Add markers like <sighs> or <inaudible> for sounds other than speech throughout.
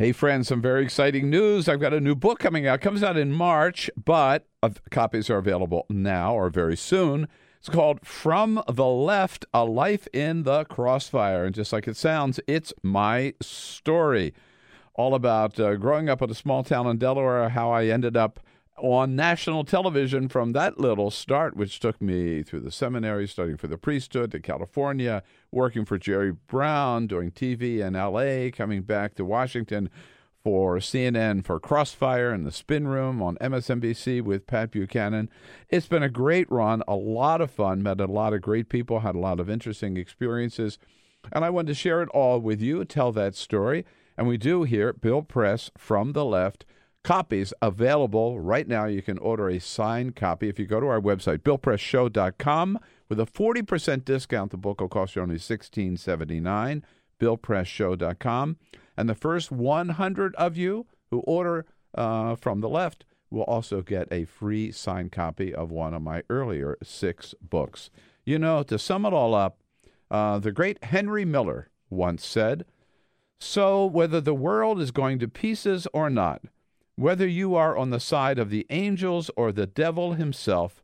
Hey, friends, some very exciting news. I've got a new book coming out. It comes out in March, but copies are available now or very soon. It's called From the Left A Life in the Crossfire. And just like it sounds, it's my story. All about uh, growing up in a small town in Delaware, how I ended up on national television from that little start, which took me through the seminary, studying for the priesthood to California, working for Jerry Brown, doing TV in LA, coming back to Washington for CNN for Crossfire and the Spin Room on MSNBC with Pat Buchanan. It's been a great run, a lot of fun, met a lot of great people, had a lot of interesting experiences, and I wanted to share it all with you, tell that story. And we do here, Bill Press from the left copies available right now. You can order a signed copy if you go to our website, BillPressShow.com. With a 40% discount, the book will cost you only $16.79, BillPressShow.com. And the first 100 of you who order uh, from the left will also get a free signed copy of one of my earlier six books. You know, to sum it all up, uh, the great Henry Miller once said, So, whether the world is going to pieces or not, whether you are on the side of the angels or the devil himself,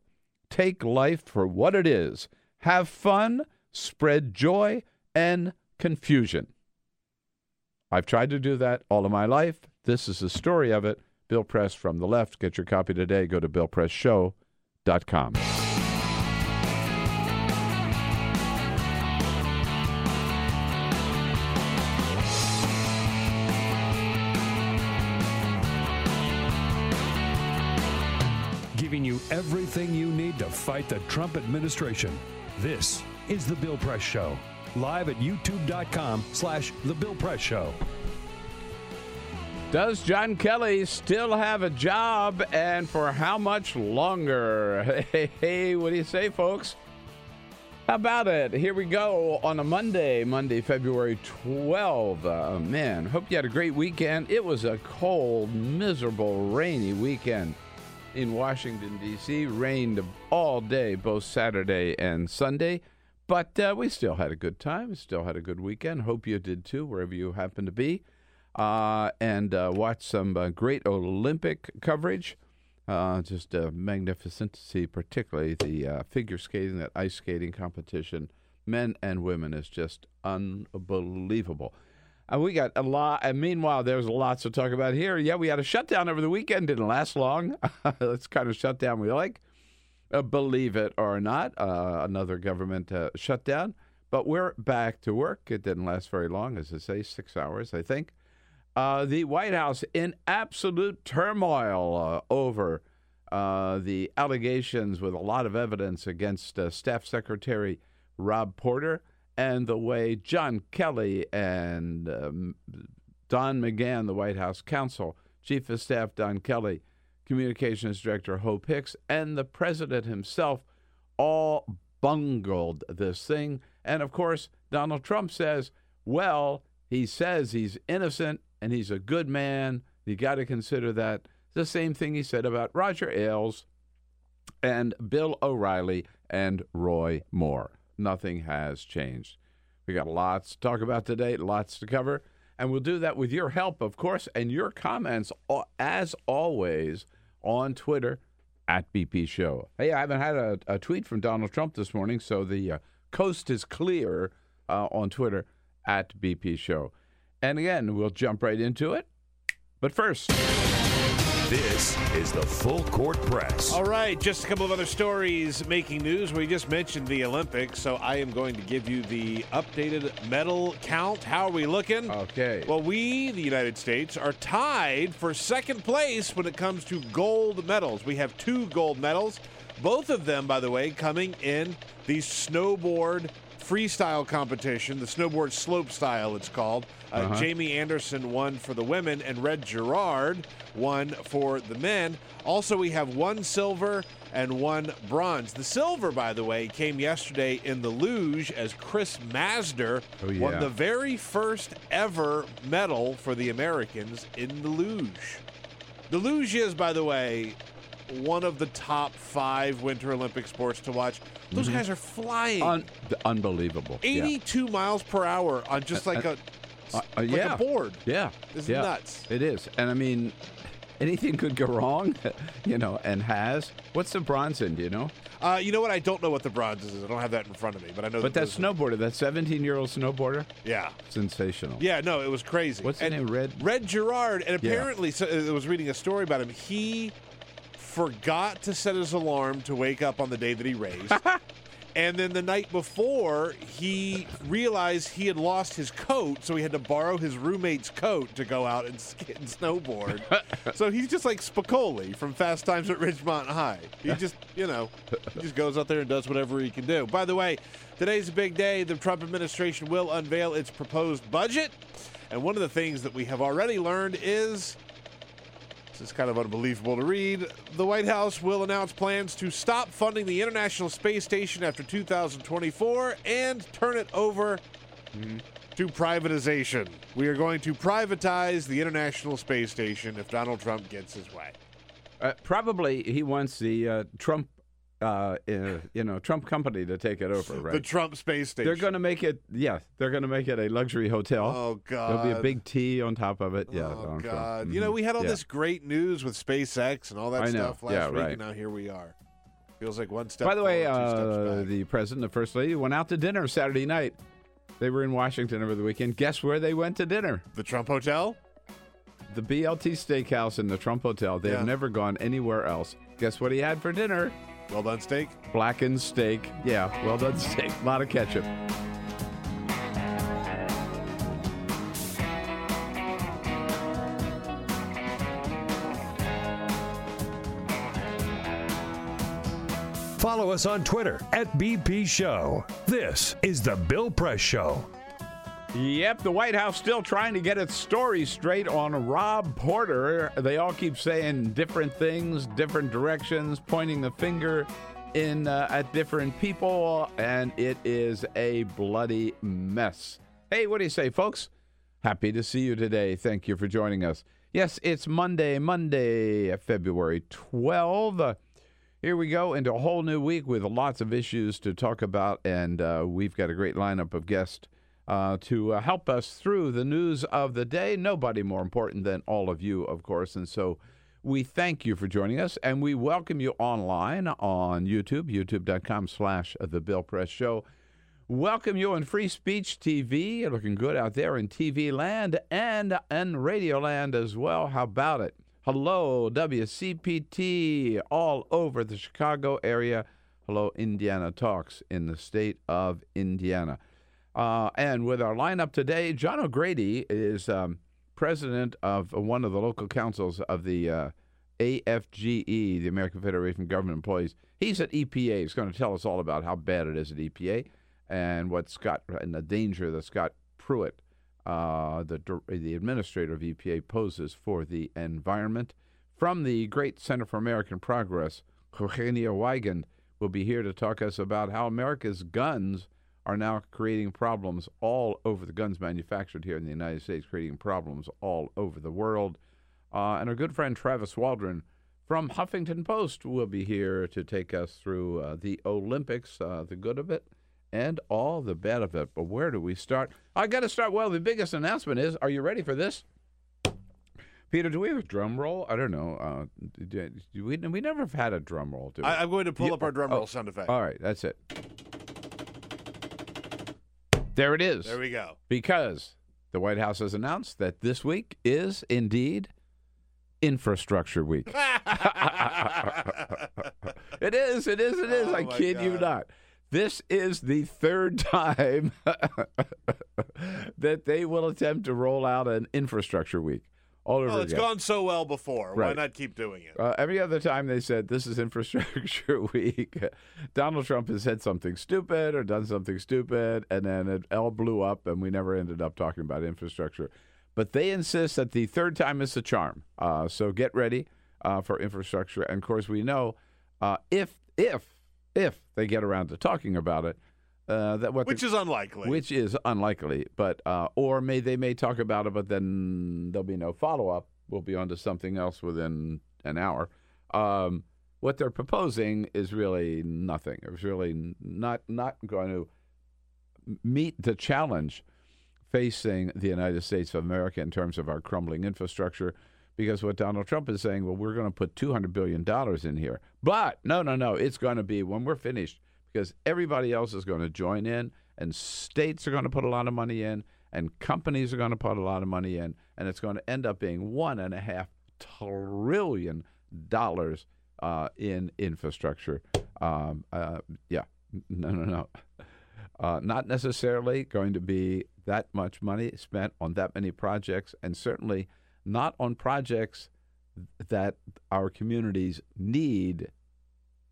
take life for what it is. Have fun, spread joy and confusion. I've tried to do that all of my life. This is the story of it. Bill Press from the left. Get your copy today. Go to BillPressShow.com. everything you need to fight the Trump administration. This is The Bill Press Show, live at youtube.com slash The Bill Press Show. Does John Kelly still have a job and for how much longer? <laughs> Hey, hey, what do you say, folks? How about it? Here we go on a Monday, Monday, February 12. Uh, man, hope you had a great weekend. It was a cold, miserable, rainy weekend in Washington, D.C. Rained all day, both Saturday and Sunday. But uh, we still had a good time. Still had a good weekend. Hope you did too, wherever you happen to be. Uh, and uh, watched some uh, great Olympic coverage. Uh, just uh, magnificent to see, particularly the figure skating, that ice skating competition, men and women, is just unbelievable. And we got a lot. And meanwhile, there's lots to talk about here. Yeah, we had a shutdown over the weekend. Didn't last long. <laughs> That's kind of shutdown we like. Uh, believe it or not, uh, another government uh, shutdown. But we're back to work. It didn't last very long, as I say, six hours, I think. Uh, the White House in absolute turmoil uh, over uh, the allegations with a lot of evidence against Staff Secretary Rob Porter and the way John Kelly and um, Don McGahn, the White House counsel, Chief of Staff Don Kelly, Communications Director Hope Hicks, and the President himself all bungled this thing. And of course, Donald Trump says, well, he says he's innocent and he's a good man. You got to consider that. The same thing he said about Roger Ailes and Bill O'Reilly and Roy Moore. Nothing has changed. We got lots to talk about today, lots to cover, and we'll do that with your help, of course, and your comments, as always, on Twitter at BP Show. Hey, I haven't had a, a tweet from Donald Trump this morning, so the uh, coast is clear uh, on Twitter at BP Show. And again, we'll jump right into it. But first, this is the Full Court Press. All right, just a couple of other stories making news. We just mentioned the Olympics, so I am going to give you the updated medal count. How are we looking? Okay. Well, we, the United States, are tied for second place when it comes to gold medals. We have two gold medals, both of them, by the way, coming in the snowboard freestyle competition, the snowboard slope style, it's called. Uh, Uh-huh. Jamie Anderson won for the women, and Red Gerard won for the men. Also, we have one silver and one bronze. The silver, by the way, came yesterday in the luge as Chris Mazdzer Oh, won the very first ever medal for the Americans in the luge. The luge is, by the way, one of the top five Winter Olympic sports to watch. Those guys are flying Un- unbelievable. Yeah. 82 miles per hour on just like a Uh, uh, like yeah. a board. Yeah. This is yeah. nuts. It is. And I mean, anything could go wrong, <laughs> you know, and has. What's the bronze in, do you know? Uh, you know what? I don't know what the bronze is. I don't have that in front of me, but I know. But that those- snowboarder, that 17 year old snowboarder, Yeah. sensational. Yeah, no, it was crazy. What's his And name? Red? Red Gerard, and Yeah. apparently, so, I was reading a story about him. He forgot to set his alarm to wake up on the day that he raised. <laughs> and then the night before, he realized he had lost his coat, so he had to borrow his roommate's coat to go out and skid and snowboard. <laughs> so he's just like Spicoli from Fast Times at Ridgemont High. He just, you know, he just goes out there and does whatever he can do. By the way, today's a big day. The Trump administration will unveil its proposed budget. And one of the things that we have already learned is this is kind of unbelievable to read. The White House will announce plans to stop funding the International Space Station after 2024 and turn it over to privatization. We are going to privatize the International Space Station if Donald Trump gets his way. Uh, probably he wants the uh, Trump, uh, uh, you know, Trump company to take it over, right? The Trump Space Station. They're going to make it, yeah, they're going to make it a luxury hotel. Oh, God! There'll be a big T on top of it. Yeah. oh. God! You know, we had all Yeah. this great news with SpaceX and all that stuff last Yeah, week, right. and now here we are. Feels like one step. By the way, forward, two steps uh, the president, the first lady, went out to dinner Saturday night. They were in Washington over the weekend. Guess where they went to dinner? the Trump Hotel. The BLT Steakhouse in the Trump Hotel. They have never gone anywhere else. Guess what he had for dinner? Well done, steak. Blackened steak. Yeah, well done steak. A lot of ketchup. Follow us on Twitter at BP Show. This is The Bill Press Show. Yep, the White House still trying to get its story straight on Rob Porter. They all keep saying different things, different directions, pointing the finger in uh, at different people, and it is a bloody mess. Hey, what do you say, folks? Happy to see you today. Thank you for joining us. Yes, it's Monday, Monday, February 12. Uh, here we go into a whole new week with lots of issues to talk about, and uh, we've got a great lineup of guests uh, to uh, help us through the news of the day. Nobody more important than all of you, of course. And so we thank you for joining us, and we welcome you online on YouTube, youtube.com slash The Bill Press Show. Welcome you on Free Speech TV. You're looking good out there in TV land and in radio land as well. How about it? Hello, WCPT all over the Chicago area. Hello, Indiana Talks in the state of Indiana. Uh, and with our lineup today, John O'Grady is um, president of one of the local councils of the uh, AFGE, the American Federation of Government Employees. He's at EPA. He's going to tell us all about how bad it is at EPA and what Scott and the danger that Scott Pruitt, uh, the the administrator of EPA, poses for the environment. From the Great Center for American Progress, Eugenio Weigend will be here to talk us about how America's guns are now creating problems all over the guns manufactured here in the United States, creating problems all over the world. Uh, and our good friend Travis Waldron from Huffington Post will be here to take us through uh, the Olympics, uh, the good of it and all the bad of it. But where do we start? I got to start. Well, the biggest announcement is are you ready for this? Peter, do we have a drum roll? I don't know. Uh, do, do we, we never have had a drum roll, do we? I, I'm going to pull up our drum oh, roll sound effect. All right, that's it. There it is. There we go. because the White House has announced that this week is indeed Infrastructure Week. <laughs> it is, it is, it is. Oh, I kid you not. This is the third <laughs> time <laughs> that they will attempt to roll out an Infrastructure Week. All over Well, it's again. gone so well before. Why not keep doing it? Uh, every other time they said this is infrastructure <laughs> week, Donald Trump has said something stupid or done something stupid, and then it all blew up, and we never ended up talking about infrastructure. But they insist that the third time is the charm. Uh, so get ready uh, for infrastructure. And of course, we know uh, if if if they get around to talking about it, uh, that what Which is unlikely. which is unlikely, but uh, or may they may talk about it, but then there'll be no follow up. We'll be on to something else within an hour. Um, what they're proposing is really nothing. It's really not not going to meet the challenge facing the United States of America in terms of our crumbling infrastructure. Because what Donald Trump is saying, well, we're going to put $200 billion in here. But no, no, no. It's going to be when we're finished, because everybody else is going to join in, and states are going to put a lot of money in, and companies are going to put a lot of money in, and it's going to end up being one and a half trillion dollars uh, in infrastructure. Um, uh, yeah, no, no, no. Uh, not necessarily going to be that much money spent on that many projects, and certainly not on projects that our communities need.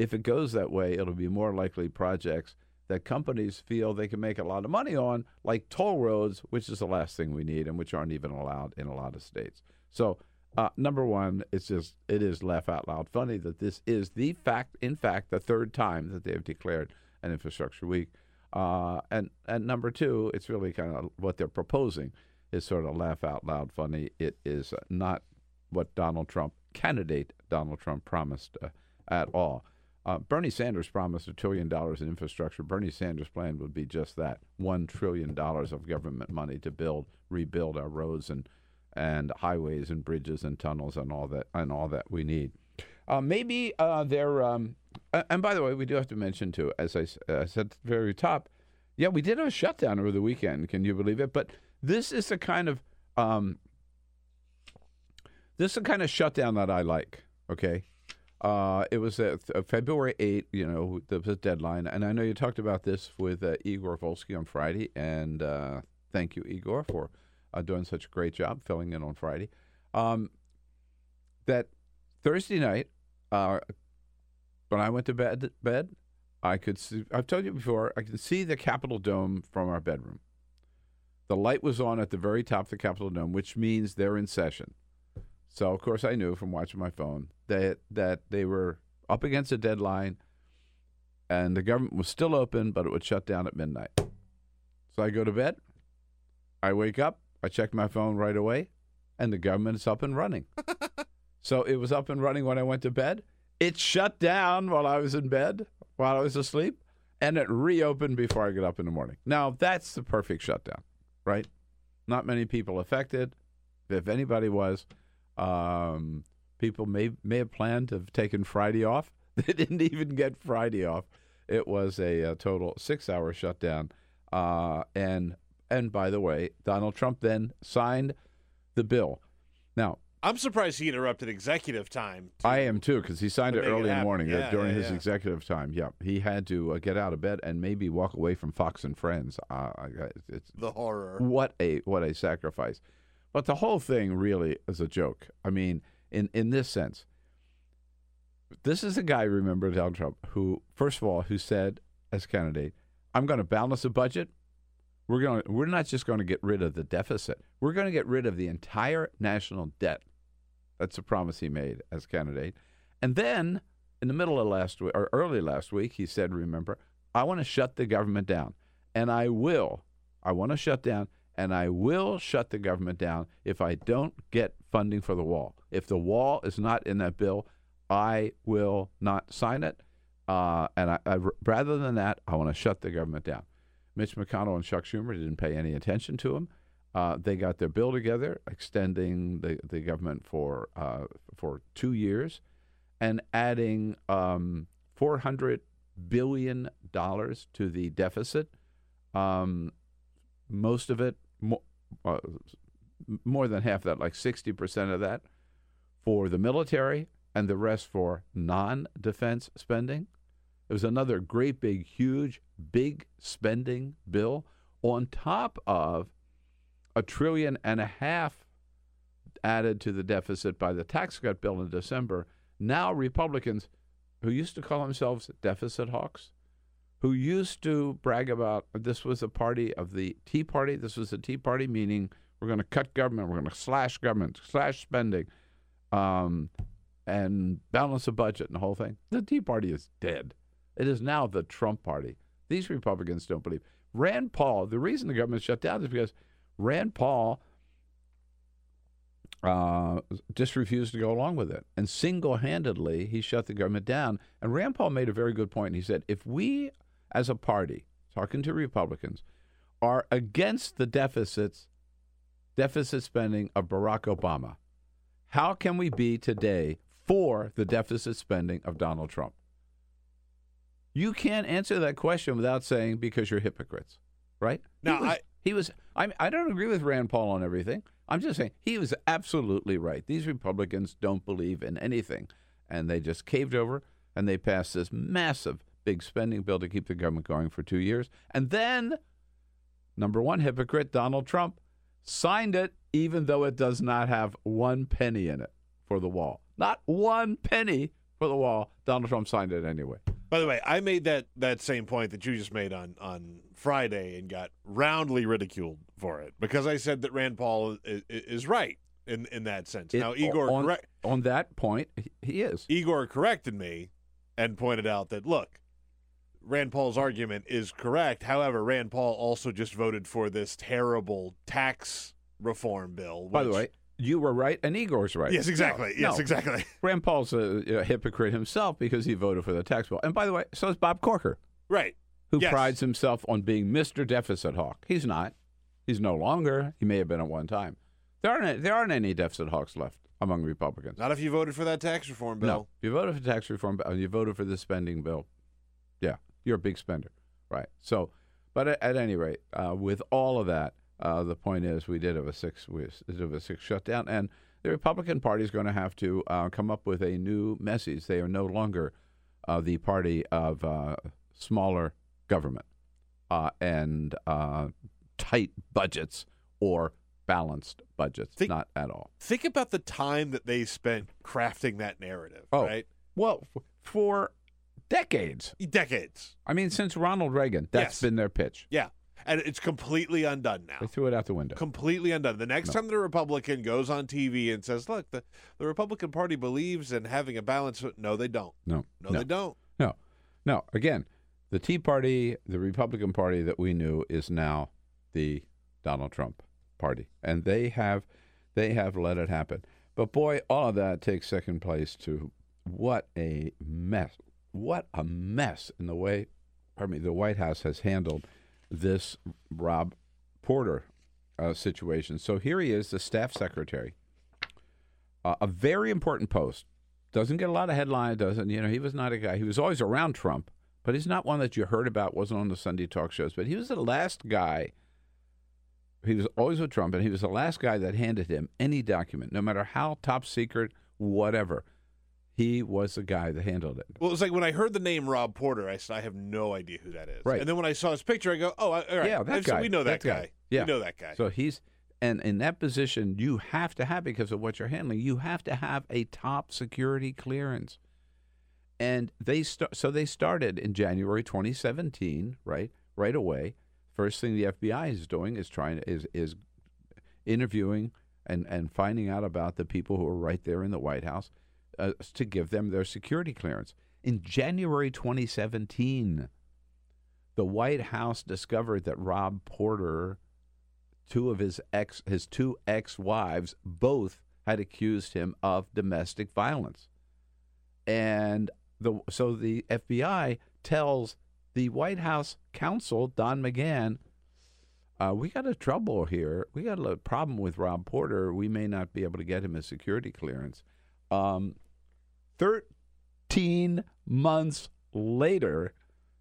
If it goes that way, it'll be more likely projects that companies feel they can make a lot of money on, like toll roads, which is the last thing we need and which aren't even allowed in a lot of states. So, uh, number one, it's just it is laugh out loud funny that this is the fact, in fact, the third time that they have declared an infrastructure week. Uh, and and number two, it's really kind of what they're proposing is sort of laugh out loud funny. It is not what Donald Trump, candidate Donald Trump, promised uh, at all. Uh, Bernie Sanders promised a trillion dollars in infrastructure. Bernie Sanders' plan would be just that: one trillion dollars of government money to build, rebuild our roads and and highways and bridges and tunnels and all that and all that we need. Uh, maybe uh, they're. Um, and by the way, we do have to mention too, as I uh, said at the very top, yeah, we did have a shutdown over the weekend. Can you believe it? But this is the kind of um, this is the kind of shutdown that I like. Okay, uh, it was uh, th- February 8th, you know, the, the deadline, and I know you talked about this with uh, Igor Volsky on Friday, and uh, thank you, Igor, for uh, doing such a great job filling in on Friday. Um, that Thursday night, uh, when I went to bed, bed, I could see. I've told you before. I could see the Capitol Dome from our bedroom. The light was on at the very top of the Capitol Dome, which means they're in session. So of course I knew from watching my phone that that they were up against a deadline, and the government was still open, but it would shut down at midnight. So I go to bed. I wake up. I check my phone right away, and the government is up and running. <laughs> so it was up and running when I went to bed. It shut down while I was in bed, while I was asleep, and it reopened before I get up in the morning. Now that's the perfect shutdown, right? Not many people affected. If anybody was, um, people may may have planned to have taken Friday off. <laughs> They didn't even get Friday off. It was a, uh total six-hour shutdown. Uh, and and by the way, Donald Trump then signed the bill. Now I'm surprised he interrupted executive time. to- I am too because he signed it make it early in the morning uh, Yeah, during yeah, his yeah. executive time. Yeah, he had to uh, get out of bed and maybe walk away from Fox and Friends. Uh, it's the horror. what a what a sacrifice. But the whole thing really is a joke. I mean, in in this sense, this is a guy, remember Donald Trump, who first of all, who said as candidate, "I'm going to balance the budget. We're going. to We're not just going to get rid of the deficit. We're going to get rid of the entire national debt." That's a promise he made as candidate. And then in the middle of last week or early last week, he said, "Remember, I want to shut the government down, and I will. I want to shut down, and I will shut the government down if I don't get funding for the wall. If the wall is not in that bill, I will not sign it. Uh, and I, I, rather than that, I want to shut the government down." Mitch McConnell and Chuck Schumer didn't pay any attention to him. Uh, they got their bill together, extending the, the government for uh, for two years, and adding um, four hundred billion dollars to the deficit. Um, most of it, mo- uh, more than half that, like sixty percent of that, for the military, and the rest for non-defense spending. It was another great big, huge, big spending bill on top of a trillion and a half added to the deficit by the tax cut bill in December. Now, Republicans who used to call themselves deficit hawks, who used to brag about this was a party of the Tea Party, this was a Tea Party, meaning we're going to cut government, we're going to slash government, slash spending, um, and balance the budget and the whole thing. The Tea Party is dead. It is now the Trump Party. These Republicans don't believe. Rand Paul, the reason the government shut down is because Rand Paul uh, just refused to go along with it. And single handedly, he shut the government down. And Rand Paul made a very good point. He said, if we, as a party, talking to Republicans, are against the deficits, deficit spending of Barack Obama, how can we be today for the deficit spending of Donald Trump? You can't answer that question without saying because you're hypocrites, right? Now, he was, I- he was I, I don't agree with Rand Paul on everything. I'm just saying he was absolutely right. These Republicans don't believe in anything, and they just caved over and they passed this massive big spending bill to keep the government going for two years. And then, number one hypocrite, Donald Trump, signed it even though it does not have one penny in it for the wall. Not one penny for the wall. Donald Trump signed it anyway. By the way, I made that that same point that you just made on on Friday and got roundly ridiculed for it because I said that Rand Paul is, is right in in that sense. It- now Igor on, correct, on that point, he- he is. Igor corrected me and pointed out that look, Rand Paul's argument is correct. However, Rand Paul also just voted for this terrible tax reform bill. By the way, you were right and Igor's right. yes, exactly. No, yes, no. exactly. <laughs> Rand Paul's a, a hypocrite himself because he voted for the tax bill. And by the way, so is Bob Corker, Right. who Yes. prides himself on being Mr. Deficit Hawk. He's not. He's no longer. He may have been at one time. There aren't there aren't any deficit hawks left among Republicans. Not if you voted for that tax reform bill. No, you voted for tax reform. uh, You voted for the spending bill. You're a big spender, right? So, but at, at any rate, uh, with all of that, uh, the point is we did have a six we did have a six shutdown, and the Republican Party is going to have to uh, come up with a new message. They are no longer uh, the party of uh, smaller government uh, and uh, tight budgets or balanced budgets. Think- not at all. Think about the time that they spent crafting that narrative, Oh. right? Well, for decades. Decades. I mean, since Ronald Reagan, that's Yes. been their pitch. Yeah. And it's completely undone now. They threw it out the window. Completely undone. The next time the Republican goes on TV and says, look, the, the Republican Party believes in having a balance. No, they don't. No, No, they don't. no, no. Again, the Tea Party, the Republican Party that we knew, is now the Donald Trump Party, and they have they have let it happen. But boy, all of that takes second place to what a mess! What a mess in the way, pardon me, the White House has handled this Rob Porter uh, situation. So here he is, the staff secretary, uh, a very important post. Doesn't get a lot of headline. Doesn't you know? He was not a guy. He was always around Trump, but he's not one that you heard about. wasn't on the Sunday talk shows. But he was the last guy. He was always with Trump, and he was the last guy that handed him any document, no matter how top secret, whatever. He was the guy that handled it. Well, it's like when I heard the name Rob Porter, I said, I have no idea who that is. Right. And then when I saw his picture, I go, oh, all right. Yeah, that so guy. we know that, That guy. guy. Yeah. We know that guy. So he's and in that position, you have to have because of what you're handling. You have to have a top security clearance, and they start. So they started in January 2017, right? Right away. First thing the FBI is doing is trying is is interviewing and and finding out about the people who are right there in the White House uh, to give them their security clearance. In January 2017, the White House discovered that Rob Porter, two of his ex, his two ex-wives, both had accused him of domestic violence, and the so the FBI tells the White House counsel Don McGahn, uh, "We got a trouble here. We got a problem with Rob Porter. We may not be able to get him a security clearance." Um, Thirteen months later,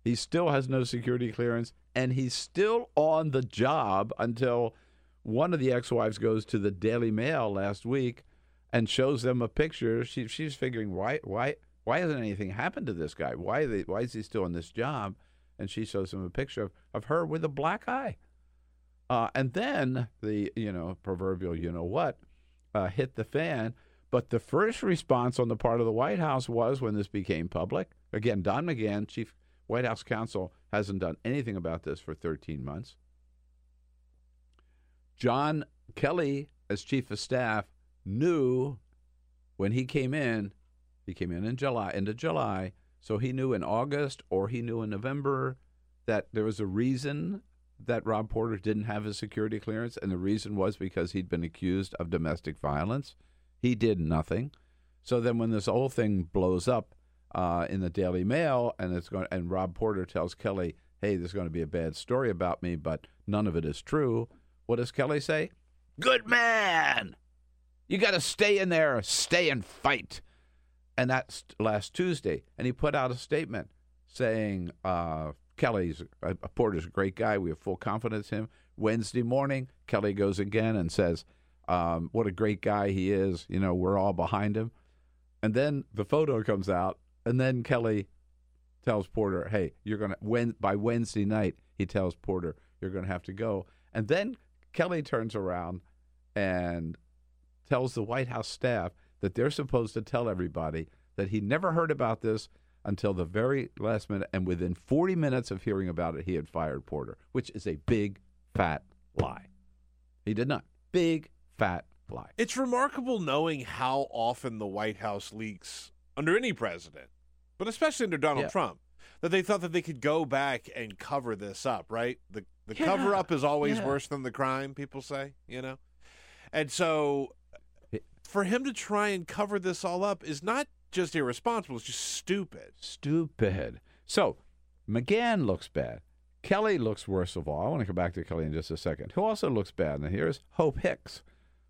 he still has no security clearance, and he's still on the job until one of the ex-wives goes to the Daily Mail last week and shows them a picture. She, she's figuring why why why hasn't anything happened to this guy? Why they, why is he still in this job? And she shows him a picture of, of her with a black eye. Uh, and then the you know proverbial you know what uh, hit the fan. But the first response on the part of the White House was when this became public. Again, Don McGahn, chief White House counsel, hasn't done anything about this for 13 months. John Kelly, as chief of staff, knew when he came in, he came in in July, into July, so he knew in August or he knew in November that there was a reason that Rob Porter didn't have his security clearance, and the reason was because he'd been accused of domestic violence. He did nothing. So then, when this whole thing blows up uh, in the Daily Mail, and it's going, and Rob Porter tells Kelly, "Hey, there's going to be a bad story about me, but none of it is true." What does Kelly say? Good man. You got to stay in there, stay and fight. And that's last Tuesday, and he put out a statement saying uh, Kelly's uh, Porter's a great guy. We have full confidence in him. Wednesday morning, Kelly goes again and says, um, "What a great guy he is." You know, we're all behind him. And then the photo comes out, and then Kelly tells Porter, "Hey, you're gonna when by Wednesday night." He tells Porter, "You're gonna have to go." And then Kelly turns around and tells the White House staff that they're supposed to tell everybody that he never heard about this until the very last minute. And within 40 minutes of hearing about it, he had fired Porter, which is a big, fat lie. He did not. Big, fat lie. It's remarkable knowing how often the White House leaks under any president, but especially under Donald Yeah. Trump, that they thought that they could go back and cover this up, right? The the Yeah. cover up is always Yeah. worse than the crime, people say, you know? And so for him to try and cover this all up is not just irresponsible, it's just stupid. Stupid. So McGahn looks bad. Kelly looks worse of all. I want to come back to Kelly in just a second. Who also looks bad? And here's Hope Hicks.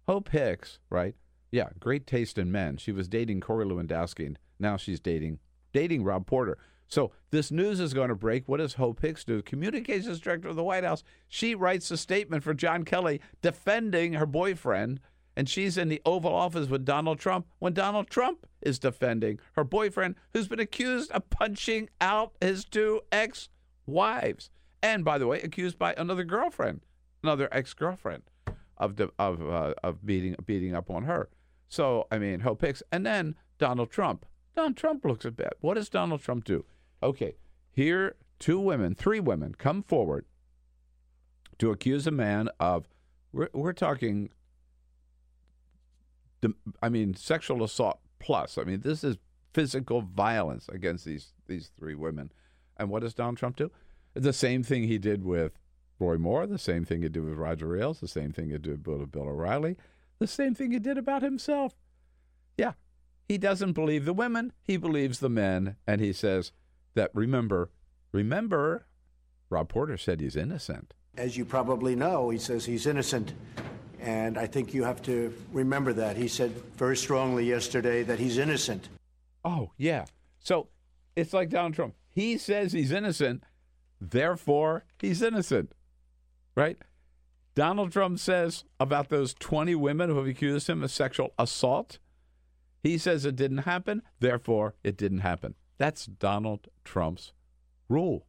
Hope Hicks, right? Yeah, great taste in men. She was dating Corey Lewandowski. and Now she's dating dating Rob Porter. So this news is going to break. What does Hope Hicks do? Communications director of the White House. She writes a statement for John Kelly defending her boyfriend, and she's in the Oval Office with Donald Trump when Donald Trump is defending her boyfriend, who's been accused of punching out his two ex-wives, and by the way, accused by another girlfriend, another ex-girlfriend, of the, of uh, of beating beating up on her. So I mean, Hope Hicks, and then Donald Trump. Donald Trump looks at bad. What does Donald Trump do? Okay, here two women, three women come forward to accuse a man of. We're, we're talking. I mean, sexual assault plus. I mean, this is physical violence against these these three women. And what does Donald Trump do? The same thing he did with Roy Moore, the same thing he did with Roger Ailes, the same thing he did with Bill O'Reilly, the same thing he did about himself. Yeah, he doesn't believe the women, he believes the men, and he says that remember, remember, Rob Porter said he's innocent. As you probably know, he says he's innocent. And I think you have to remember that. He said very strongly yesterday that he's innocent. Oh, yeah. So it's like Donald Trump. He says he's innocent, therefore he's innocent. Right? Donald Trump says about those 20 women who have accused him of sexual assault, he says it didn't happen, therefore it didn't happen. That's Donald Trump's rule.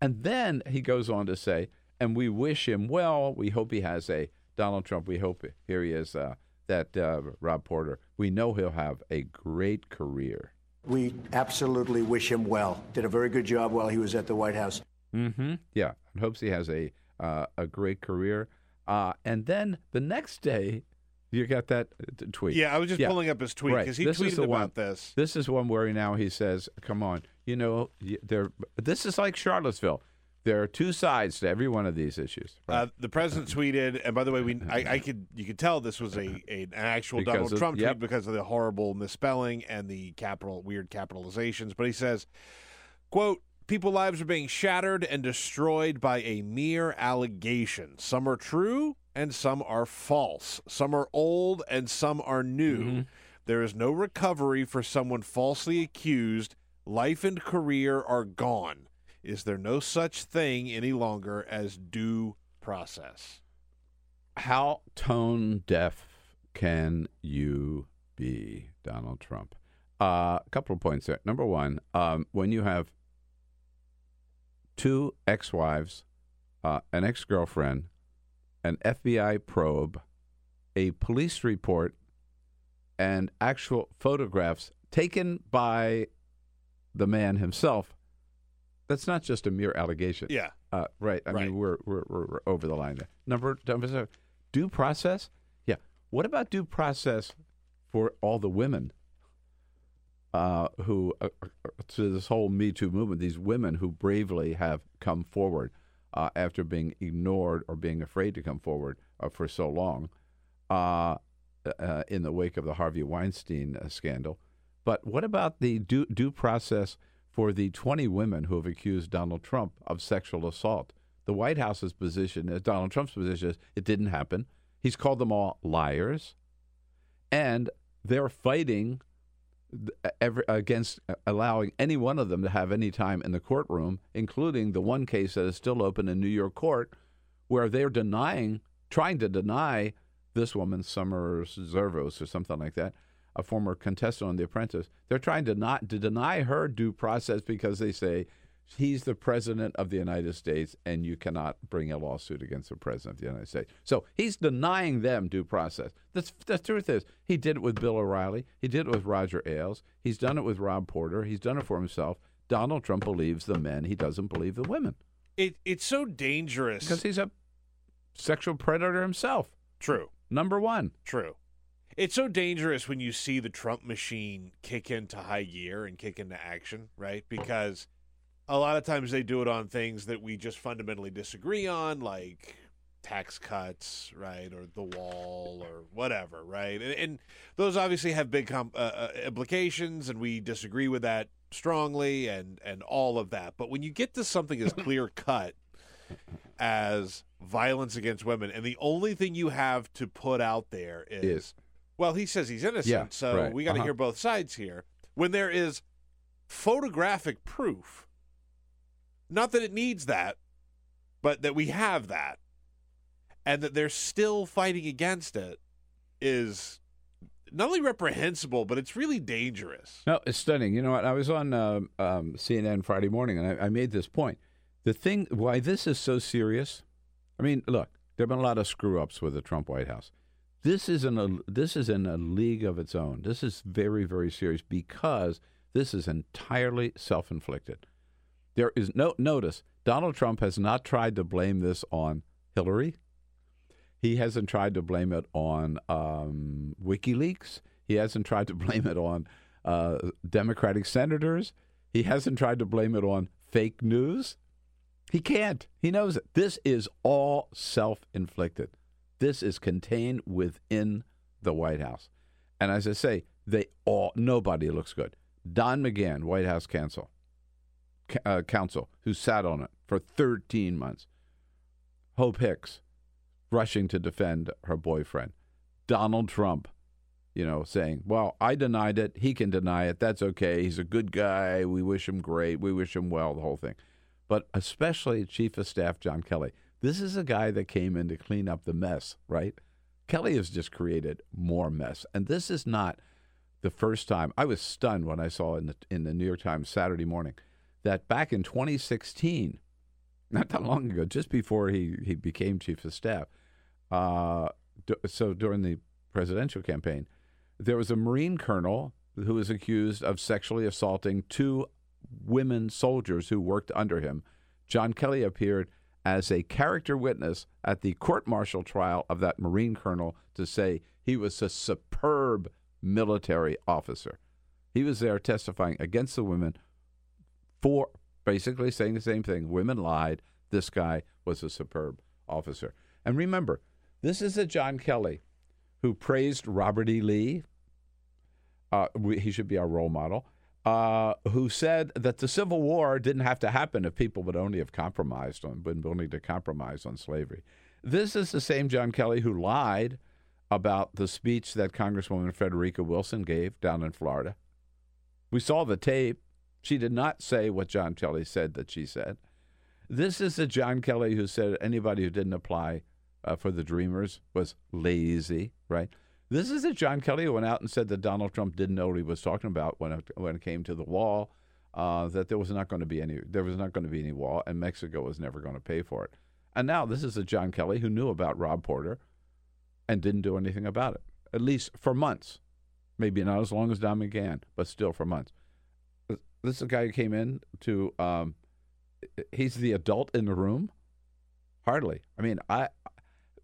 And then he goes on to say, and we wish him well. We hope he has a Donald Trump. We hope here he is. Uh, that uh, Rob Porter. We know he'll have a great career. We absolutely wish him well. Did a very good job while he was at the White House. Mm-hmm. Yeah, and hopes he has a uh, a great career. Uh, and then the next day, you got that uh, tweet. Yeah, I was just Yeah. pulling up his tweet Right. because he This tweeted about one. this. This is one where he now he says, "Come on, you know, there. This is like Charlottesville. There are two sides to every one of these issues. Uh, the president tweeted, and by the way, we I, I could <laughs> you could tell this was a, a an actual Because Donald of- Trump yep. tweet because of the horrible misspelling and the capital weird capitalizations. But he says, "quote People lives are being shattered and destroyed by a mere allegation. Some are true and some are false. Some are old and some are new. There is no recovery for someone falsely accused. Life and career are gone." Is there no such thing any longer as due process? How tone deaf can you be, Donald Trump? Uh, a couple of points there. Number one, um, when you have two ex-wives, uh, an ex-girlfriend, an FBI probe, a police report and actual photographs taken by the man himself. That's not just a mere allegation. Yeah. Uh, right. I Right. mean, we're, we're we're we're over the line there. Number number seven, due process. Yeah. What about due process for all the women uh, who uh, uh, to this whole Me Too movement? These women who bravely have come forward uh, after being ignored or being afraid to come forward uh, for so long uh, in the wake of the Harvey Weinstein scandal. But what about the due, due process for the 20 women who have accused Donald Trump of sexual assault? The White House's position, uh, Donald Trump's position is it didn't happen. He's called them all liars. And they're fighting every, against allowing any one of them to have any time in the courtroom, including the one case that is still open in New York court, where they're denying, trying to deny this woman, Summer Zervos or something like that, a former contestant on The Apprentice. They're trying to not to deny her due process because they say he's the president of the United States and you cannot bring a lawsuit against the president of the United States. So he's denying them due process. The, the truth is, he did it with Bill O'Reilly. He did it with Roger Ailes. He's done it with Rob Porter. He's done it for himself. Donald Trump believes the men. He doesn't believe the women It it's so dangerous. because he's a sexual predator himself. True. Number one. True. It's so dangerous when you see the Trump machine kick into high gear and kick into action, right? Because a lot of times they do it on things that we just fundamentally disagree on, like tax cuts, right, or the wall, or whatever, right? And, and those obviously have big com- uh, uh, implications, and we disagree with that strongly, and and all of that. But when you get to something as <coughs> clear cut as violence against women, and the only thing you have to put out there is, Is. well, he says he's innocent, Yeah, so right. we got to Uh-huh. hear both sides here. When there is photographic proof, not that it needs that, but that we have that, and that they're still fighting against it, is not only reprehensible, but it's really dangerous. No, it's stunning. You know what? I was on um um, CNN Friday morning, and I, I made this point. The thing why this is so serious. I mean, look, there have been a lot of screw ups with the Trump White House. This is in a this is in a league of its own. This is very very serious because this is entirely self inflicted. There is no notice. Donald Trump has not tried to blame this on Hillary. He hasn't tried to blame it on um, WikiLeaks. He hasn't tried to <laughs> blame it on uh, Democratic senators. He hasn't tried to blame it on fake news. He can't. He knows it. This is all self inflicted. This is contained within the White House. And as I say, they all, nobody looks good. Don McGahn, White House counsel, uh, counsel, who sat on it for 13 months. Hope Hicks, rushing to defend her boyfriend. Donald Trump, you know, saying, Well, I denied it. He can deny it. That's okay. He's a good guy. We wish him great. We wish him well, the whole thing. But especially Chief of Staff John Kelly. This is a guy that came in to clean up the mess, right? Kelly has just created more mess. And this is not the first time. I was stunned when I saw in the, in the New York Times Saturday morning that back in 2016, not that long ago, just before he, he became chief of staff, uh, d- so during the presidential campaign, there was a Marine colonel who was accused of sexually assaulting two women soldiers who worked under him. John Kelly appeared as a character witness at the court martial trial of that Marine colonel to say he was a superb military officer. He was there testifying against the women for basically saying the same thing. Women lied. This guy was a superb officer. And remember, this is a John Kelly who praised Robert E. Lee. Uh, we, he should be our role model. Uh, who said that the Civil War didn't have to happen if people would only have compromised on, been willing to compromise on slavery. This is the same John Kelly who lied about the speech that Congresswoman Frederica Wilson gave down in Florida. We saw the tape. She did not say what John Kelly said that she said. This is the John Kelly who said anybody who didn't apply uh, for the Dreamers was lazy, right? This is the John Kelly who went out and said that Donald Trump didn't know what he was talking about when it, when it came to the wall, uh, that there was not going to be any there was not going to be any wall, and Mexico was never going to pay for it. And now this is the John Kelly who knew about Rob Porter and didn't do anything about it, at least for months, Maybe not as long as Don McGahn, but still for months. This is a guy who came in to. Um, he's the adult in the room. Hardly. I mean, I.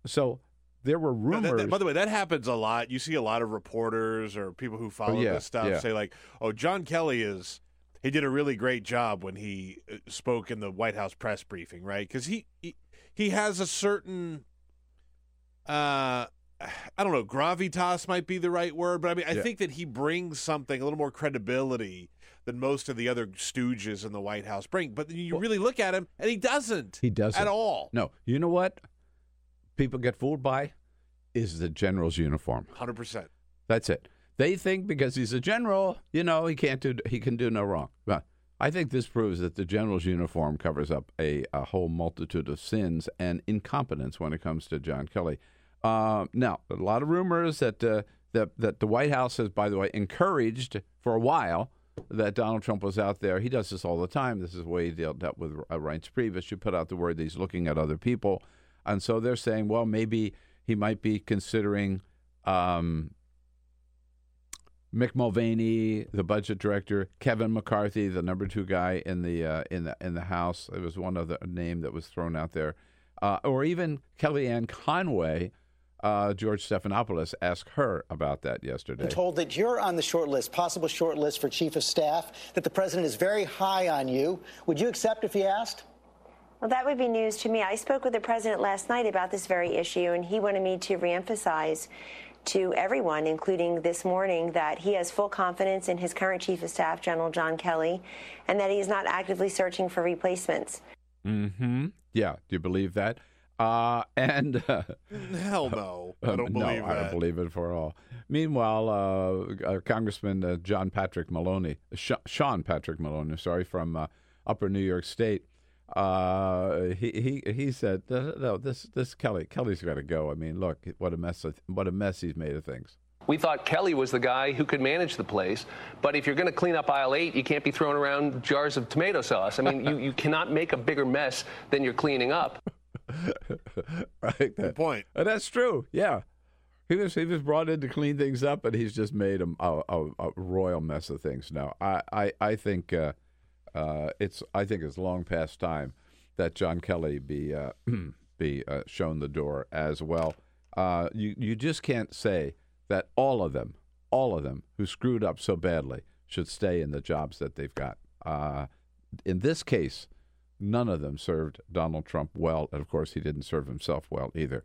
So there were rumors. that- that- by the way, that happens a lot. You see a lot of reporters or people who follow Oh, yeah, this stuff yeah. say like, "Oh, John Kelly is he did a really great job when he uh, spoke in the White House press briefing, right? Because he, he he has a certain uh I don't know, gravitas might be the right word, but I mean, I Yeah. think that he brings something a little more credibility than most of the other stooges in the White House bring. But you really look at him, and he doesn't. He doesn't. at all. no, you know what? People get fooled by is the general's uniform. Hundred percent. That's it. They think because he's a general, you know, he can't do he can do no wrong. But I think this proves that the general's uniform covers up a, a whole multitude of sins and incompetence when it comes to John Kelly. Uh, now, a lot of rumors that uh, that that the White House has, by the way, encouraged for a while that Donald Trump was out there. He does this all the time. This is the way he dealt, dealt with uh, Reince Priebus. You put out the word that he's looking at other people, and so they're saying, well, maybe he might be considering. Um, Mick Mulvaney, the budget director, Kevin McCarthy, the number two guy in the uh, in the in the House. It was one other name that was thrown out there, uh, or even Kellyanne Conway. Uh, George Stephanopoulos asked her about that yesterday. been told that you're on the short list, possible short list for chief of staff, that the president is very high on you. Would you accept if he asked? Well, that would be news to me. I spoke with the president last night about this very issue, and he wanted me to reemphasize to everyone, including this morning, that he has full confidence in his current chief of staff, General John Kelly, and that he is not actively searching for replacements. Mm-hmm. Yeah. Do you believe that? Uh, <laughs> and uh, Hell no, I don't Um, no, believe I that. don't believe it for all. Meanwhile, uh, uh, Congressman uh, John Patrick Maloney, Sh- Sean Patrick Maloney, sorry, from uh, Upper New York State, uh, he he he said, "No, no, this this Kelly Kelly's got to go. I mean, look what a mess of, what a mess he's made of things." We thought Kelly was the guy who could manage the place. But if you're going to clean up aisle eight, you can't be throwing around jars of tomato sauce. I mean, you, you cannot make a bigger mess than you're cleaning up. <laughs> right. Good point. And that's true. Yeah. He was he was brought in to clean things up, and he's just made a, a, a, royal mess of things. Now, I I, I think uh, uh, it's I think it's long past time that John Kelly be uh, <clears throat> be uh, shown the door as well. Uh, you you just can't say that all of them, all of them who screwed up so badly should stay in the jobs that they've got. Uh, in this case, none of them served Donald Trump well, and of course, he didn't serve himself well either.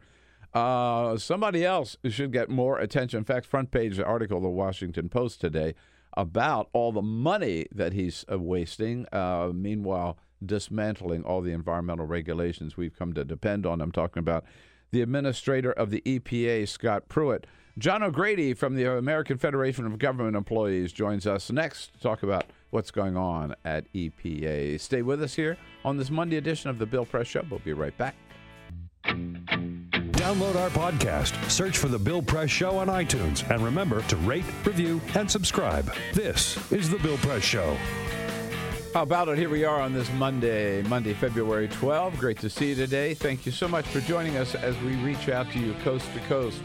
Uh, somebody else should get more attention. In fact, front page article of the Washington Post today about all the money that he's uh, wasting. Uh, meanwhile, dismantling all the environmental regulations we've come to depend on. I'm talking about the administrator of the EPA, Scott Pruitt. John O'Grady from the American Federation of Government Employees joins us next to talk about what's going on at EPA. Stay with us here on this Monday edition of the Bill Press Show. We'll be right back. Download our podcast, search for The Bill Press Show on iTunes, and remember to rate, review, and subscribe. This is The Bill Press Show. How about it? Here we are on this Monday, Monday, February 12. Great to see you today. Thank you so much for joining us as we reach out to you coast to coast,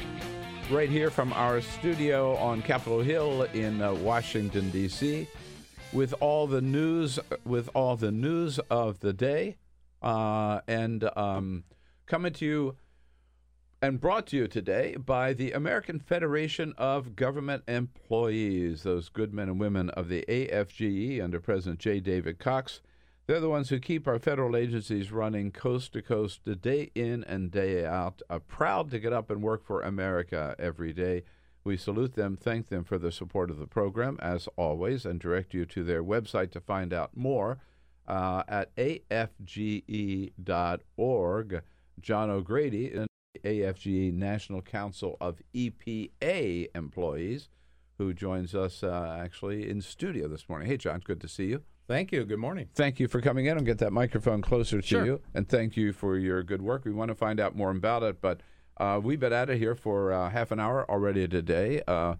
right here from our studio on Capitol Hill in uh, Washington D.C. With all the news, with all the news of the day, uh, and um, coming to you and brought to you today by the American Federation of Government Employees, those good men and women of the AFGE under President J. David Cox. They're the ones who keep our federal agencies running coast to coast, day in and day out, uh, proud to get up and work for America every day. We salute them, thank them for the support of the program, as always, and direct you to their website to find out more uh, at afge.org. John O'Grady, an AFGE National Council of EPA employees, who joins us uh, actually in studio this morning. Hey, John, good to see you. Thank you. Good morning. Thank you for coming in and get that microphone closer to Sure. you. And thank you for your good work. We want to find out more about it, but uh, we've been at it here for uh, half an hour already today. Uh,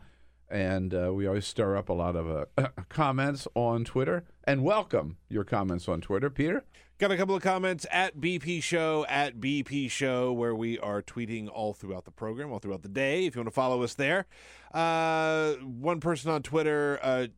and uh, we always stir up a lot of uh, <coughs> comments on Twitter. And welcome your comments on Twitter, Peter. Got a couple of comments at BP Show, at BP Show, where we are tweeting all throughout the program, all throughout the day. If you want to follow us there, uh, one person on Twitter,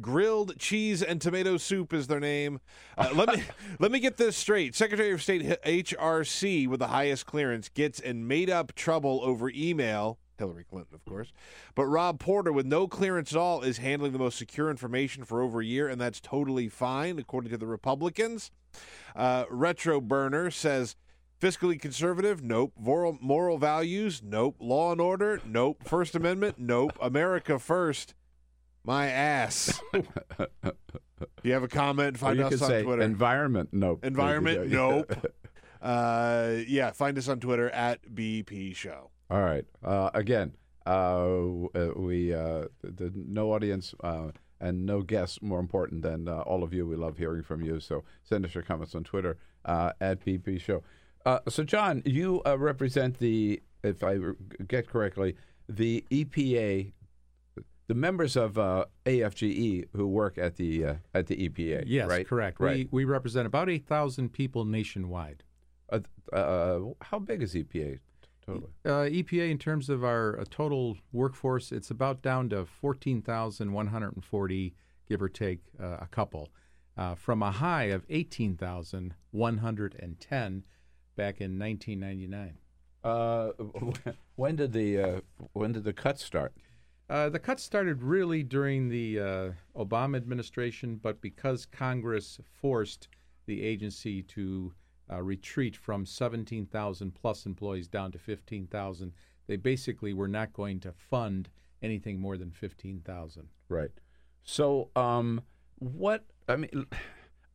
grilled cheese and tomato soup is their name. Uh, let me <laughs> let me get this straight. Secretary of State HRC with the highest clearance gets in made up trouble over email. Hillary Clinton, of course. But Rob Porter, with no clearance at all, is handling the most secure information for over a year, and that's totally fine, according to the Republicans. Uh, Retro Burner says fiscally conservative, nope. Moral, moral values, nope. Law and order, nope. First Amendment, nope. America first, my ass. you have a comment? Find us on Twitter. environment, nope. Environment, nope. <laughs> uh, yeah, find us on Twitter at BP Show. All right. Uh, again, uh, uh, we uh, the, no audience uh, and no guests more important than uh, all of you. We love hearing from you. So send us your comments on Twitter uh, at BP Show. Uh, so, John, you uh, represent the, if I get correctly, the EPA, the members of uh, AFGE who work at the uh, at the EPA. Yes, right? correct. Right. We, we represent about 8,000 people nationwide. Uh, uh, how big is EPA totally? Uh, EPA, in terms of our uh, total workforce, it's about down to 14,140, give or take uh, a couple, uh, from a high of 18,110 back in 1999. Uh, <laughs> when did the uh, when did the cuts start? Uh, the cuts started really during the uh, Obama administration, but because Congress forced the agency to uh, retreat from 17,000 plus employees down to 15,000, they basically were not going to fund anything more than 15,000. Right. So, um, what I mean,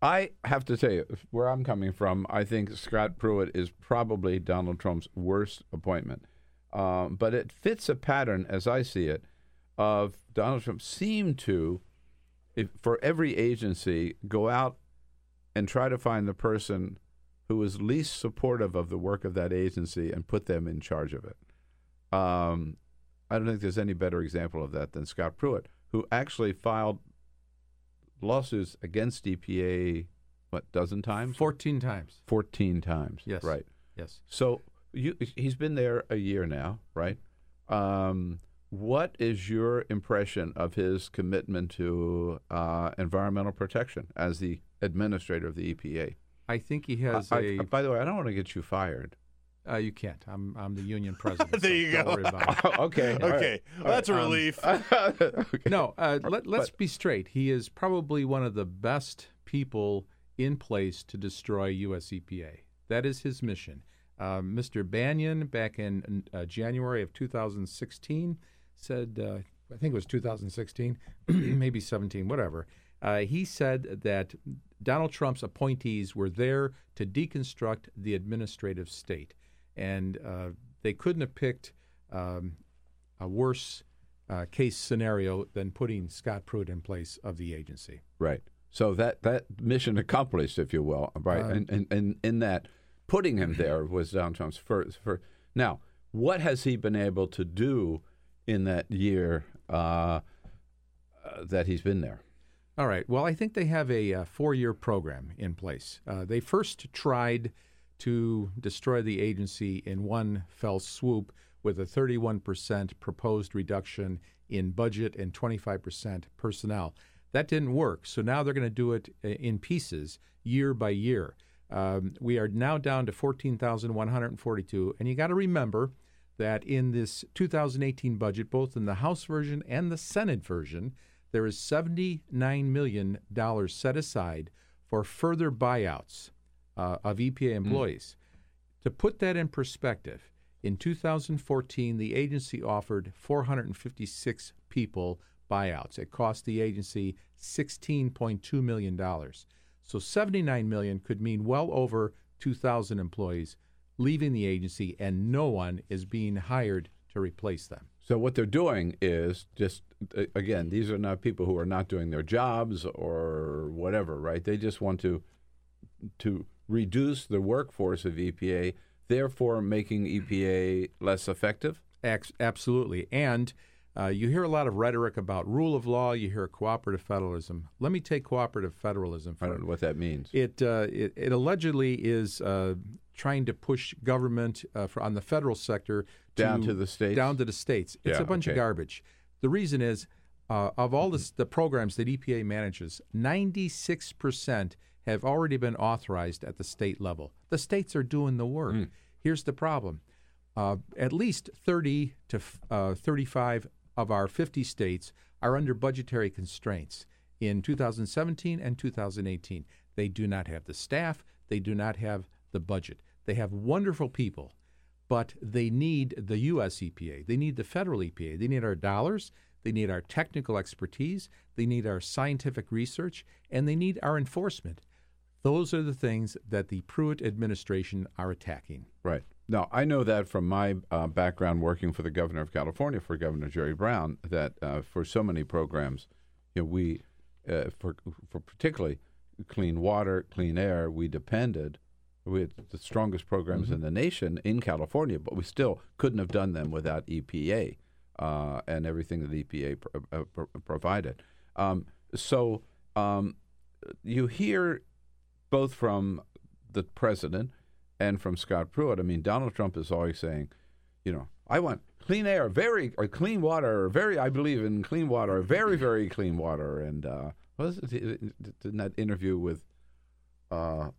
I have to tell you where I'm coming from. I think Scott Pruitt is probably Donald Trump's worst appointment, um, but it fits a pattern as I see it of Donald Trump seemed to, if, for every agency, go out and try to find the person who is least supportive of the work of that agency and put them in charge of it. Um, I don't think there's any better example of that than Scott Pruitt, who actually filed lawsuits against EPA, what, dozen times? 14 times. 14 times. Yes. Right. Yes. So you, he's been there a year now, right? Um, what is your impression of his commitment to uh, environmental protection as the administrator of the EPA? I think he has I- a. I- by the way, I don't want to get you fired. uh, you can't. I'm I'm the union <laughs> president. There so you don't go. worry about it. <laughs> okay. all right. Okay, well, that's a Um, relief. <laughs> Okay. No, uh, let, let's be straight. He is probably one of the best people in place to destroy U.S. EPA. That is his mission. Uh, Mr. Bannon, back in uh, January of 2016, said, uh, I think it was 2016, <clears throat> maybe 17, whatever. Uh, he said that Donald Trump's appointees were there to deconstruct the administrative state. And uh, they couldn't have picked um, a worse uh, case scenario than putting Scott Pruitt in place of the agency. Right. So that that mission accomplished, if you will, right? Uh, and, and and in that, putting him there was Donald Trump's first. first. Now, what has he been able to do in that year uh, that he's been there? All right. Well, I think they have a, uh four-year program in place. Uh, they first tried to destroy the agency in one fell swoop with a 31% proposed reduction in budget and 25% personnel. That didn't work. So now they're going to do it uh, in pieces, year by year. Um, we are now down to 14,142. And you got to remember that in this 2018 budget, both in the House version and the Senate version, there is $79 million set aside for further buyouts uh, of EPA employees. To put that in perspective, in 2014, the agency offered 456 people buyouts. It cost the agency $16.2 million. So 79 million could mean well over 2,000 employees leaving the agency, and no one is being hired to replace them. So what they're doing is just uh, again, these are not people who are not doing their jobs or whatever, right? They just want to to reduce the workforce of EPA, therefore making EPA less effective. Absolutely. And Uh, you hear a lot of rhetoric about rule of law. You hear cooperative federalism. Let me take cooperative federalism. I don't know what that means. It uh, it, it, allegedly is uh, trying to push government uh, for, on the federal sector to, down to the states. Down to the states. It's yeah, a bunch okay. of garbage. The reason is uh, of all the, the programs that EPA manages, 96 percent have already been authorized at the state level. The states are doing the work. Mm. Here's the problem. Uh, at least 30 to uh, 35 of our 50 states are under budgetary constraints in 2017 and 2018. They do not have the staff, they do not have the budget. They have wonderful people, but they need the U.S. EPA, they need the federal EPA, they need our dollars, they need our technical expertise, they need our scientific research, and they need our enforcement. Those are the things that the Pruitt administration are attacking. Right. Now, I know that from my uh, background working for the governor of California, for Governor Jerry Brown, that uh, for so many programs, you know, we, uh, for, for particularly clean water, clean air, we depended. We had the strongest programs Mm-hmm. in the nation in California, but we still couldn't have done them without EPA uh, and everything that EPA pro- uh, pro- provided. Um, so um, you hear both from the president and from Scott Pruitt. I mean, Donald Trump is always saying, you know, I want clean air, very or clean water, very. I believe in clean water, very very clean water. And uh, what was it in that interview with? Uh,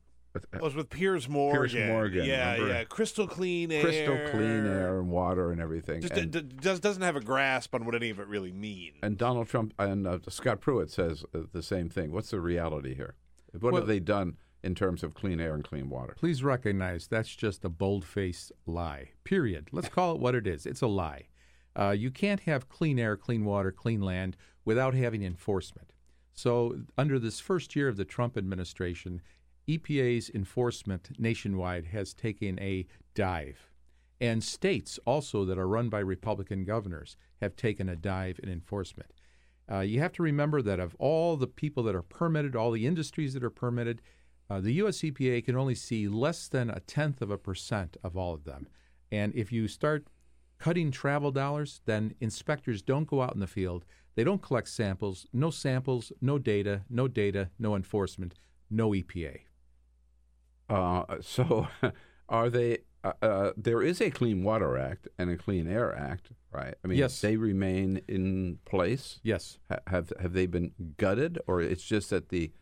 was with Piers Morgan. Piers Morgan, yeah, remember? yeah, crystal clean air, crystal clean air and water and everything. Just and, d- d- does doesn't have a grasp on what any of it really means. and Donald Trump and uh, Scott Pruitt says uh, the same thing. What's the reality here? What Well- have they done in terms of clean air and clean water? Please recognize that's just a bold faced lie, period. Let's call it what it is it's a lie. Uh, you can't have clean air, clean water, clean land without having enforcement. So, under this first year of the Trump administration, EPA's enforcement nationwide has taken a dive. And states also that are run by Republican governors have taken a dive in enforcement. Uh, you have to remember that of all the people that are permitted, all the industries that are permitted, uh, the U.S. EPA can only see less than a tenth of a percent of all of them. And if you start cutting travel dollars, then inspectors don't go out in the field. They don't collect samples. No samples, no data, no data, no enforcement, no EPA. Uh, <laughs> so, are they? Uh, uh, there is a Clean Water Act and a Clean Air Act, right? I mean, Yes. they remain in place. Yes. Ha- have have they been gutted, or it's just that the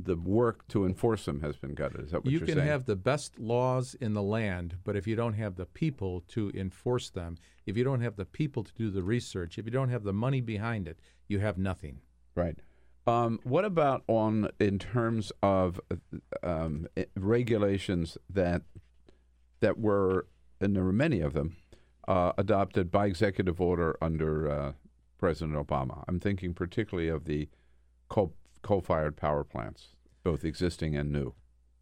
the work to enforce them has been gutted? Is that what you are saying? You can have the best laws in the land, but if you don't have the people to enforce them, if you don't have the people to do the research, if you don't have the money behind it, you have nothing. Right. Um, what about on in terms of um, regulations that that were, and there were many of them, uh, adopted by executive order under uh, President Obama? I'm thinking particularly of the coal coal-fired power plants, both existing and new.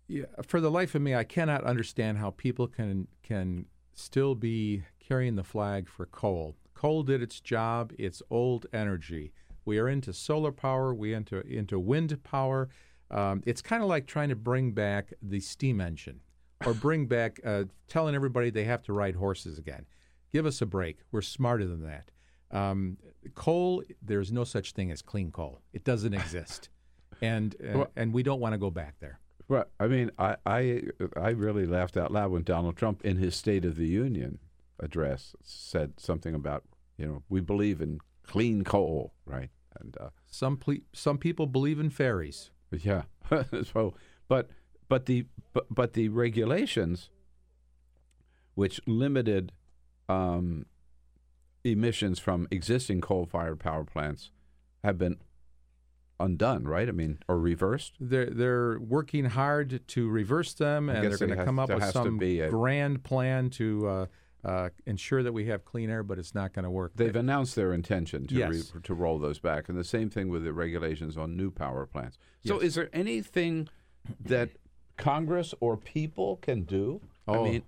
Yeah, for the life of me, I cannot understand how people can can still be carrying the flag for coal. Coal did its job. It's old energy. We are into solar power. We into into wind power. Um, it's kind of like trying to bring back the steam engine, or bring back uh, telling everybody they have to ride horses again. Give us a break. We're smarter than that. Um, coal, there's no such thing as clean coal. It doesn't <laughs> exist, and uh, Well- and we don't want to go back there. Well, I mean, I, I I really laughed out loud when Donald Trump, in his State of the Union address, said something about you know we believe in clean coal, right? And uh, Some ple- some people believe in fairies. yeah, <laughs> so but but the but, but the regulations, which limited um, emissions from existing coal-fired power plants, have been undone, right? I mean, or reversed. They're they're working hard to reverse them, and they're going to come up with some grand plan to uh, uh, ensure that we have clean air. But it's not going to work. They've announced their intention to Yes. re, to roll those back, and the same thing with the regulations on new power plants. So, Yes. is there anything that Congress or people can do? I Oh, mean,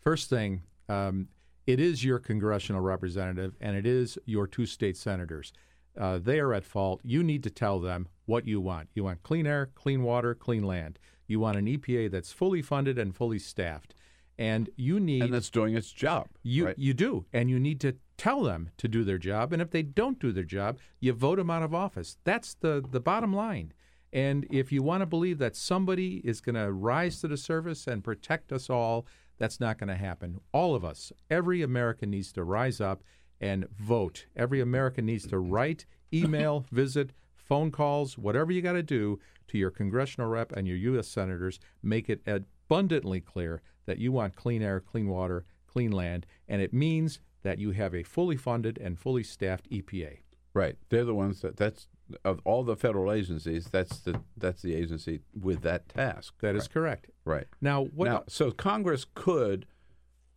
first thing, um, it is your congressional representative, and it is your two state senators. Uh, they are at fault. You need to tell them what you want. You want clean air, clean water, clean land. You want an EPA that's fully funded and fully staffed. And you need and that's doing its job. you right? you do, and you need to tell them to do their job. And if they don't do their job, you vote them out of office. That's the the bottom line. And if you want to believe that somebody is going to rise to the surface and protect us all, that's not going to happen. All of us, every American needs to rise up and vote. Every American needs to write, email, <laughs> visit, phone calls, whatever you got to do to your congressional rep and your U.S. senators. Make it abundantly clear that you want clean air, clean water, clean land, and it means that you have a fully funded and fully staffed EPA. Right. They're the ones that that's of all the federal agencies. That's the that's the agency with that task. That is right. correct. Right. Now, what? Now, so Congress could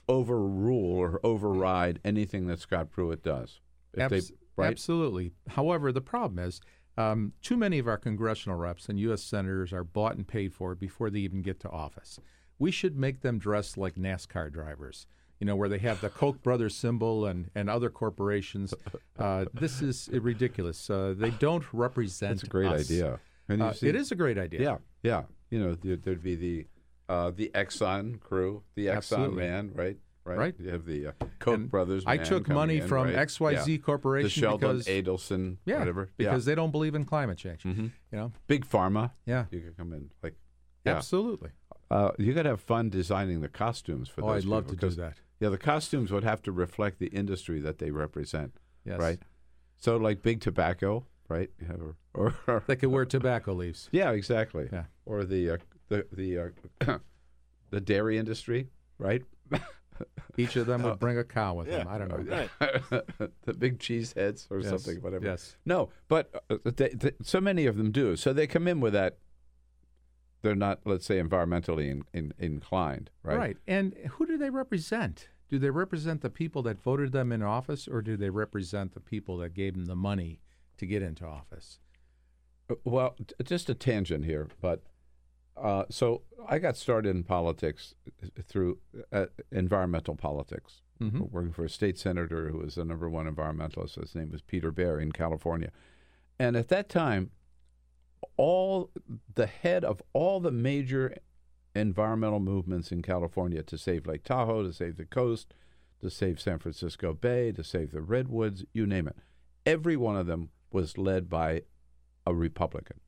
overrule or override anything that Scott Pruitt does. Abs- they, right? Absolutely. However, the problem is um, too many of our congressional reps and U.S. senators are bought and paid for before they even get to office. We should make them dress like NASCAR drivers. You know, where they have the Koch brothers symbol and, and other corporations. <laughs> Uh, this is ridiculous. Uh, they don't represent. It's a great us. idea. Uh, see- it is a great idea. Yeah, yeah. You know, there, there'd be the uh, the Exxon crew, the Exxon Absolutely. man, right? Right. Right. You have the uh, Koch And brothers. I took money in, from right? XYZ Yeah. Corporation the Sheldon because- Adelson, Yeah, whatever. because yeah. they don't believe in climate change. Mhm. You know, big pharma. Yeah. you could come in like. Yeah. absolutely. Uh, you got to have fun designing the costumes for Oh, those I'd love to do that. Yeah, the costumes would have to reflect the industry that they represent. Yes. Right. So, like big tobacco, right? You have a- or, or <laughs> They could wear tobacco leaves. yeah, exactly. Yeah. Or the uh, the the uh, <coughs> the dairy industry, right? <laughs> Each of them would bring a cow with them. I don't know. <laughs> the big cheese heads or Yes, something, whatever. yes. No, but uh, they, they, so many of them do. So they come in with that. They're not, let's say, environmentally in, in, inclined, right? Right. And who do they represent? Do they represent the people that voted them in office, or do they represent the people that gave them the money to get into office? Uh, Well, t- just a tangent here, but uh, so I got started in politics through uh, environmental politics, Mhm. working for a state senator who was the number one environmentalist. His name was Peter Behr in California, and at that time, all the head of all the major environmental movements in California to save Lake Tahoe, to save the coast, to save San Francisco Bay, to save the redwoods, you name it. Every one of them was led by a Republican.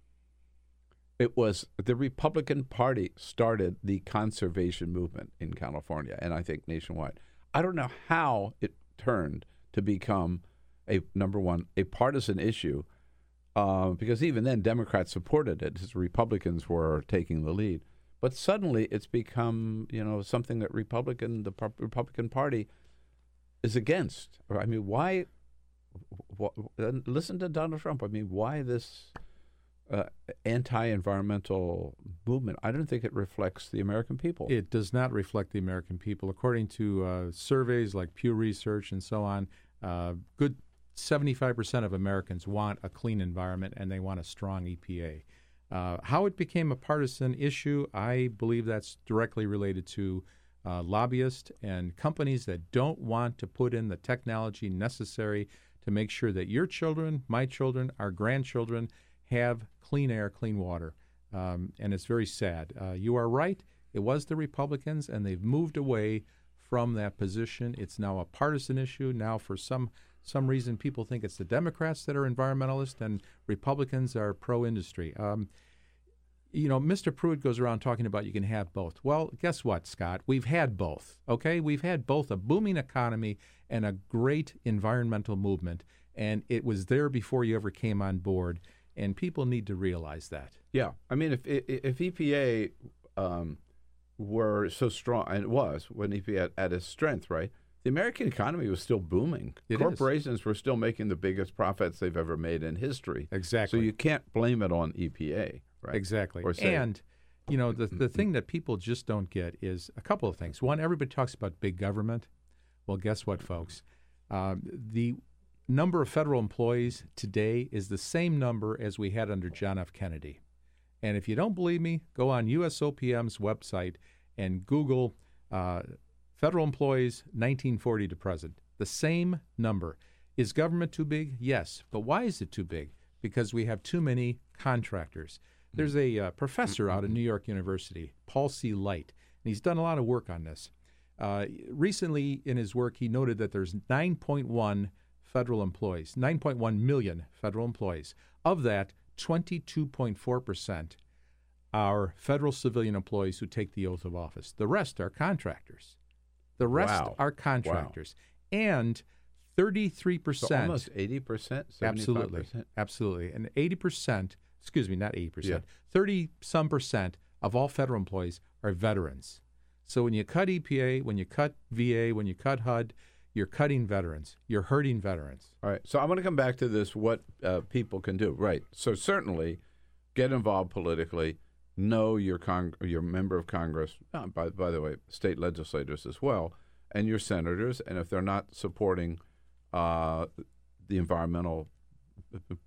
It was the Republican Party started the conservation movement in California and I think nationwide. I don't know how it turned to become a number one, a partisan issue, uh, because even then Democrats supported it Republicans were taking the lead. But suddenly it's become, you know, something that Republican, the Republican Party, is against. I mean, why? wh- listen to Donald Trump. I mean, why this uh, anti-environmental movement? I don't think it reflects the American people. It does not reflect the American people. According to uh, surveys like Pew Research and so on, uh, good 75% of Americans want a clean environment and they want a strong EPA. Uh, how it became a partisan issue, I believe that's directly related to uh, lobbyists and companies that don't want to put in the technology necessary to make sure that your children, my children, our grandchildren have clean air, clean water. Um, and it's very sad. Uh, you are right. It was the Republicans, and they've moved away from that position. It's now a partisan issue. Now, for some some reason, people think it's the Democrats that are environmentalists and Republicans are pro-industry. Um, you know, Mr. Pruitt goes around talking about you can have both. Well, guess what, Scott? We've had both. Okay, we've had both a booming economy and a great environmental movement, and it was there before you ever came on board. And people need to realize that. Yeah, I mean, if if EPA um, were so strong, and it was when EPA at, at its strength, right? The American economy was still booming. It is. Corporations were still making the biggest profits they've ever made in history. Exactly. So you can't blame it on EPA, right? Exactly. Or say, and you know, the the thing that people just don't get is a couple of things. One, everybody talks about big government. Well, guess what, folks? Um, the number of federal employees today is the same number as we had under John F. Kennedy. And if you don't believe me, go on USOPM's website and Google uh, federal employees 1940 to present. The same number. Is government too big? Yes. But why is it too big? Because we have too many contractors. There's a uh, professor out of New York University, Paul C. Light, and he's done a lot of work on this. Uh, recently, in his work, he noted that there's 9.1 federal employees, 9.1 million federal employees. Of that, 22.4 percent are federal civilian employees who take the oath of office. The rest are contractors. The rest Wow. are contractors, and 33 So percent. almost 80%, 75%. Absolutely. Absolutely. And 80%, excuse me, not 80%, Yeah. 30 some percent of all federal employees are veterans. So when you cut EPA, when you cut VA, when you cut HUD, you're cutting veterans. You're hurting veterans. All right. So I want to come back to this what uh, people can do. Right. So certainly get involved politically. Know your con- your member of Congress, uh, by, by the way, state legislators as well, and your senators. And if they're not supporting uh, the environmental,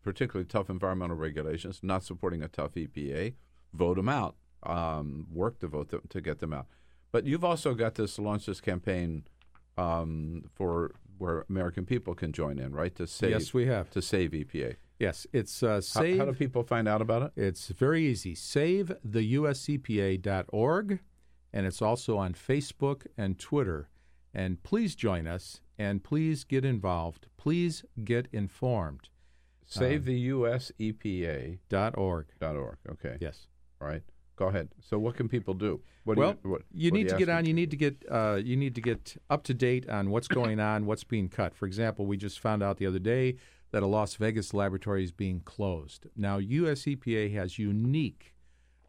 particularly tough environmental regulations, not supporting a tough EPA, vote them out. Um, work to vote them, to get them out. But you've also got this launch this campaign um, for where American people can join in, right? To save Yes, we have. to save EPA. Yes, it's uh, How, save. how do people find out about it? It's very easy. save SaveTheUSEPA.org, and it's also on Facebook and Twitter. And please join us, and please get involved. Please get informed. Save the U.S. Dot org. Okay. Yes. All right. Go ahead. So what can people do? What do well, you, what, you what need do to get on. You need to get. Uh, you need to get up to date on what's going on, what's being cut. For example, we just found out the other day that a Las Vegas laboratory is being closed. Now, US EPA has unique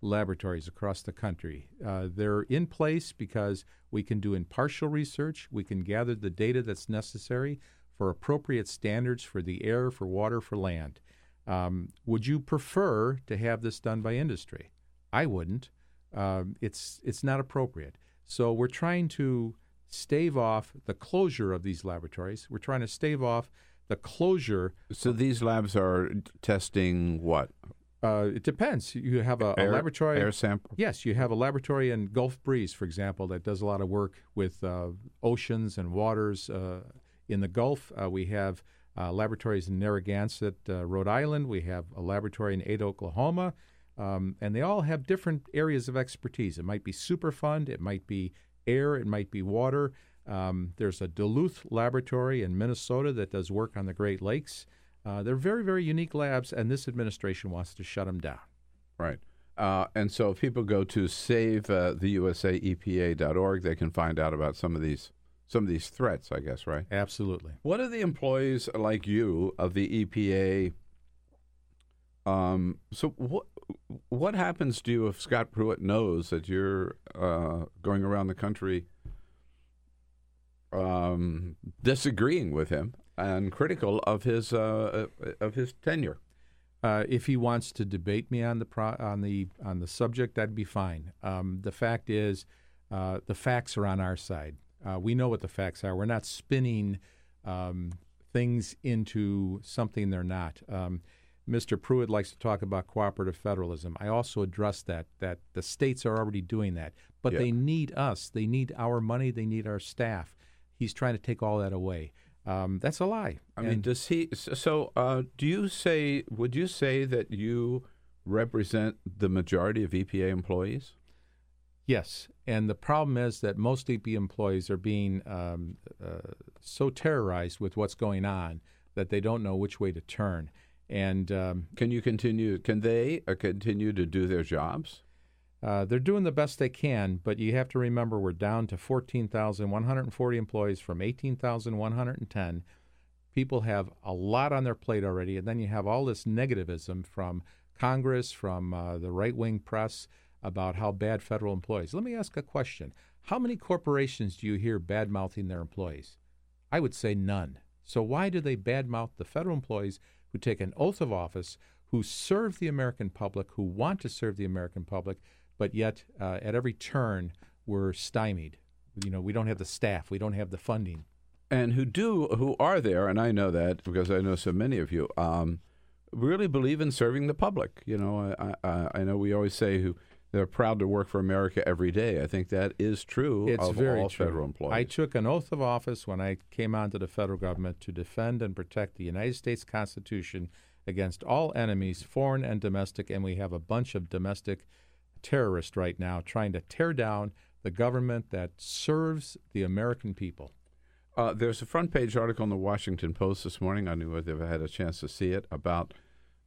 laboratories across the country. Uh, they're in place because we can do impartial research. We can gather the data that's necessary for appropriate standards for the air, for water, for land. Um, would you prefer to have this done by industry? I wouldn't. Um, it's it's not appropriate. So we're trying to stave off the closure of these laboratories. We're trying to stave off the closure. So these labs are testing what? Uh, it depends. You have a, a laboratory. air sample? Yes, you have a laboratory in Gulf Breeze, for example, that does a lot of work with uh, oceans and waters uh, in the Gulf. Uh, we have uh, laboratories in Narragansett, uh, Rhode Island. We have a laboratory in Ada, Oklahoma. Um, and they all have different areas of expertise. It might be Superfund, it might be air, it might be water. Um, there's a Duluth laboratory in Minnesota that does work on the Great Lakes. Uh, they're very, very unique labs, and this administration wants to shut them down. Right. Uh, and so if people go to save uh, they can find out about some of these some of these threats, I guess, right? Absolutely. What are the employees like you of the EPA? Um, so what what happens to you if Scott Pruitt knows that you're uh, going around the country um, disagreeing with him and critical of his uh, of his tenure? Uh, if he wants to debate me on the pro- on the on the subject, that'd be fine. Um, the fact is, uh, the facts are on our side. Uh, we know what the facts are. We're not spinning um, things into something they're not. Um, Mr. Pruitt likes to talk about cooperative federalism. I also address that that the states are already doing that, but Yeah. they need us. They need our money. They need our staff. He's trying to take all that away. Um, that's a lie. I mean, does he? So, uh, do you say? Would you say that you represent the majority of EPA employees? Yes, and the problem is that most EP employees are being um, uh, so terrorized with what's going on that they don't know which way to turn. And um, Can you continue? Can they uh, continue to do their jobs? Uh, they're doing the best they can, but you have to remember we're down to 14,140 employees from 18,110. People have a lot on their plate already, and then you have all this negativism from Congress, from uh, the right wing press about how bad federal employees. Let me ask a question. How many corporations do you hear bad mouthing their employees? I would say none. So why do they badmouth the federal employees who take an oath of office, who serve the American public, who want to serve the American public, but yet uh, at every turn we're stymied? You know, we don't have the staff, we don't have the funding. and who do who are there and i know that because i know so many of you um, really believe in serving the public you know I, I, I know we always say who they're proud to work for america every day i think that is true It's of very all true. federal employees I took an oath of office when I came onto the federal government to defend and protect the United States Constitution against all enemies, foreign and domestic, and we have a bunch of domestic terrorists right now trying to tear down the government that serves the American people. Uh, there's a front page article in the Washington Post this morning. I knew if I had a chance to see it about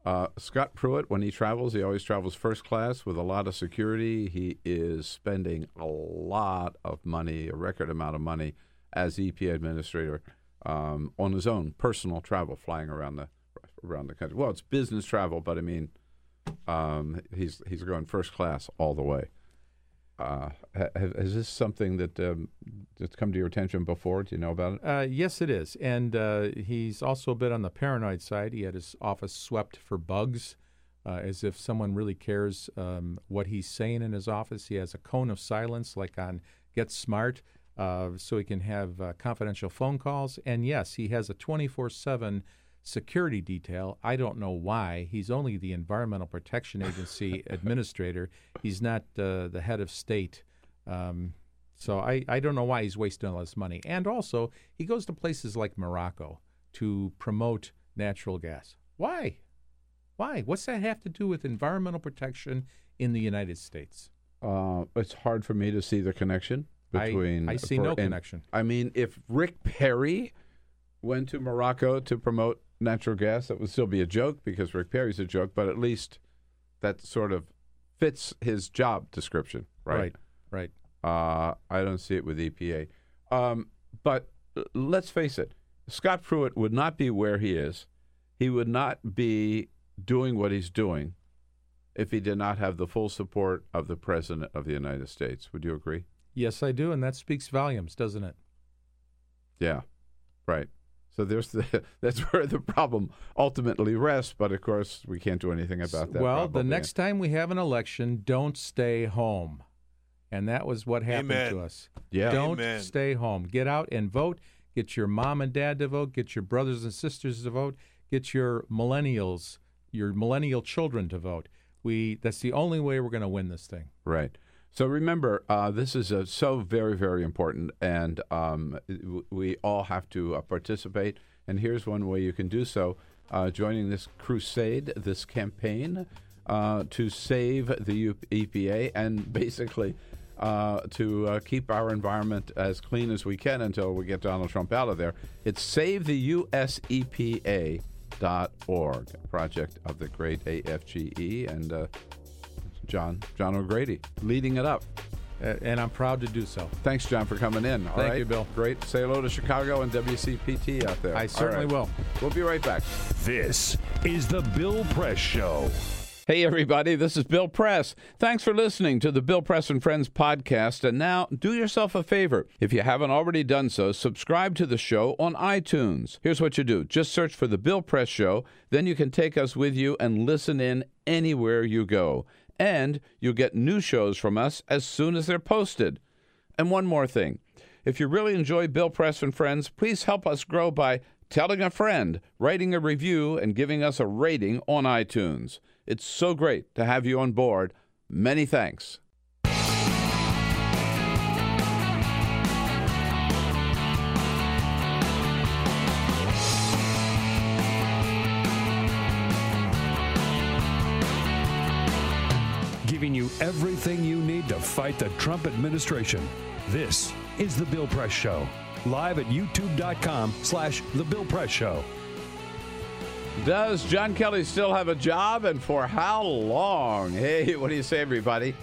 uh, Scott Pruitt. When he travels, he always travels first class with a lot of security. He is spending a lot of money, a record amount of money, as EPA administrator um, on his own personal travel, flying around the around the country. Well, it's business travel, but I mean, um, he's he's going first class all the way. Uh, is this something that um, that's come to your attention before? Do you know about it? Uh, yes, it is. And uh, he's also a bit on the paranoid side. He had his office swept for bugs, uh, as if someone really cares um, what he's saying in his office. He has a cone of silence, like on Get Smart, uh, so he can have uh, confidential phone calls. And yes, he has a 24 7 security detail. I don't know why. He's only the Environmental Protection <laughs> Agency administrator. He's not uh, the head of state. Um, so I, I don't know why he's wasting all this money. And also, he goes to places like Morocco to promote natural gas. Why? Why? What's that have to do with environmental protection in the United States? Uh, it's hard for me to see the connection I- between. I see for- no connection. I mean, if Rick Perry went to Morocco to promote natural gas, that would still be a joke because Rick Perry's a joke, but at least that sort of fits his job description, right? Right. Uh, I don't see it with EPA. Um, but let's face it, Scott Pruitt would not be where he is. He would not be doing what he's doing if he did not have the full support of the President of the United States. Would you agree? Yes, I do. And that speaks volumes, doesn't it? Yeah, right. So there's the <laughs> that's where the problem ultimately rests. But of course, we can't do anything about that. well, the problem. next time we have an election, don't stay home. And that was what happened Amen. to us. Yeah. Don't Amen. stay home. Get out and vote. Get your mom and dad to vote. Get your brothers and sisters to vote. Get your millennials, your millennial children to vote. We that's the only way we're going to win this thing. Right. So remember, uh, this is uh, so very, very important, and um, we all have to uh, participate. And here's one way you can do so: uh, joining this crusade, this campaign uh, to save the EPA, and <laughs> basically to keep our environment as clean as we can until we get Donald Trump out of there. It's SaveTheUSEPA.org, project of the great AFGE, and John John O'Grady leading it up. And I'm proud to do so. Thanks, John, for coming in. All Thank right? you, Bill. Great. Say hello to Chicago and WCPT out there. I certainly right. will. We'll be right back. This is the Bill Press Show. Hey, everybody, this is Bill Press. Thanks for listening to the Bill Press and Friends podcast. And now, do yourself a favor. If you haven't already done so, subscribe to the show on iTunes. Here's what you do just search for the Bill Press Show, then you can take us with you and listen in anywhere you go. And you'll get new shows from us as soon as they're posted. And one more thing if you really enjoy Bill Press and Friends, please help us grow by telling a friend, writing a review, and giving us a rating on iTunes. It's so great to have you on board. Many thanks. Giving you everything you need to fight the Trump administration. This is the Bill Press Show. Live at youtube.com slash the Bill Press Show. Does John Kelly still have a job and for how long? Hey, what do you say, everybody?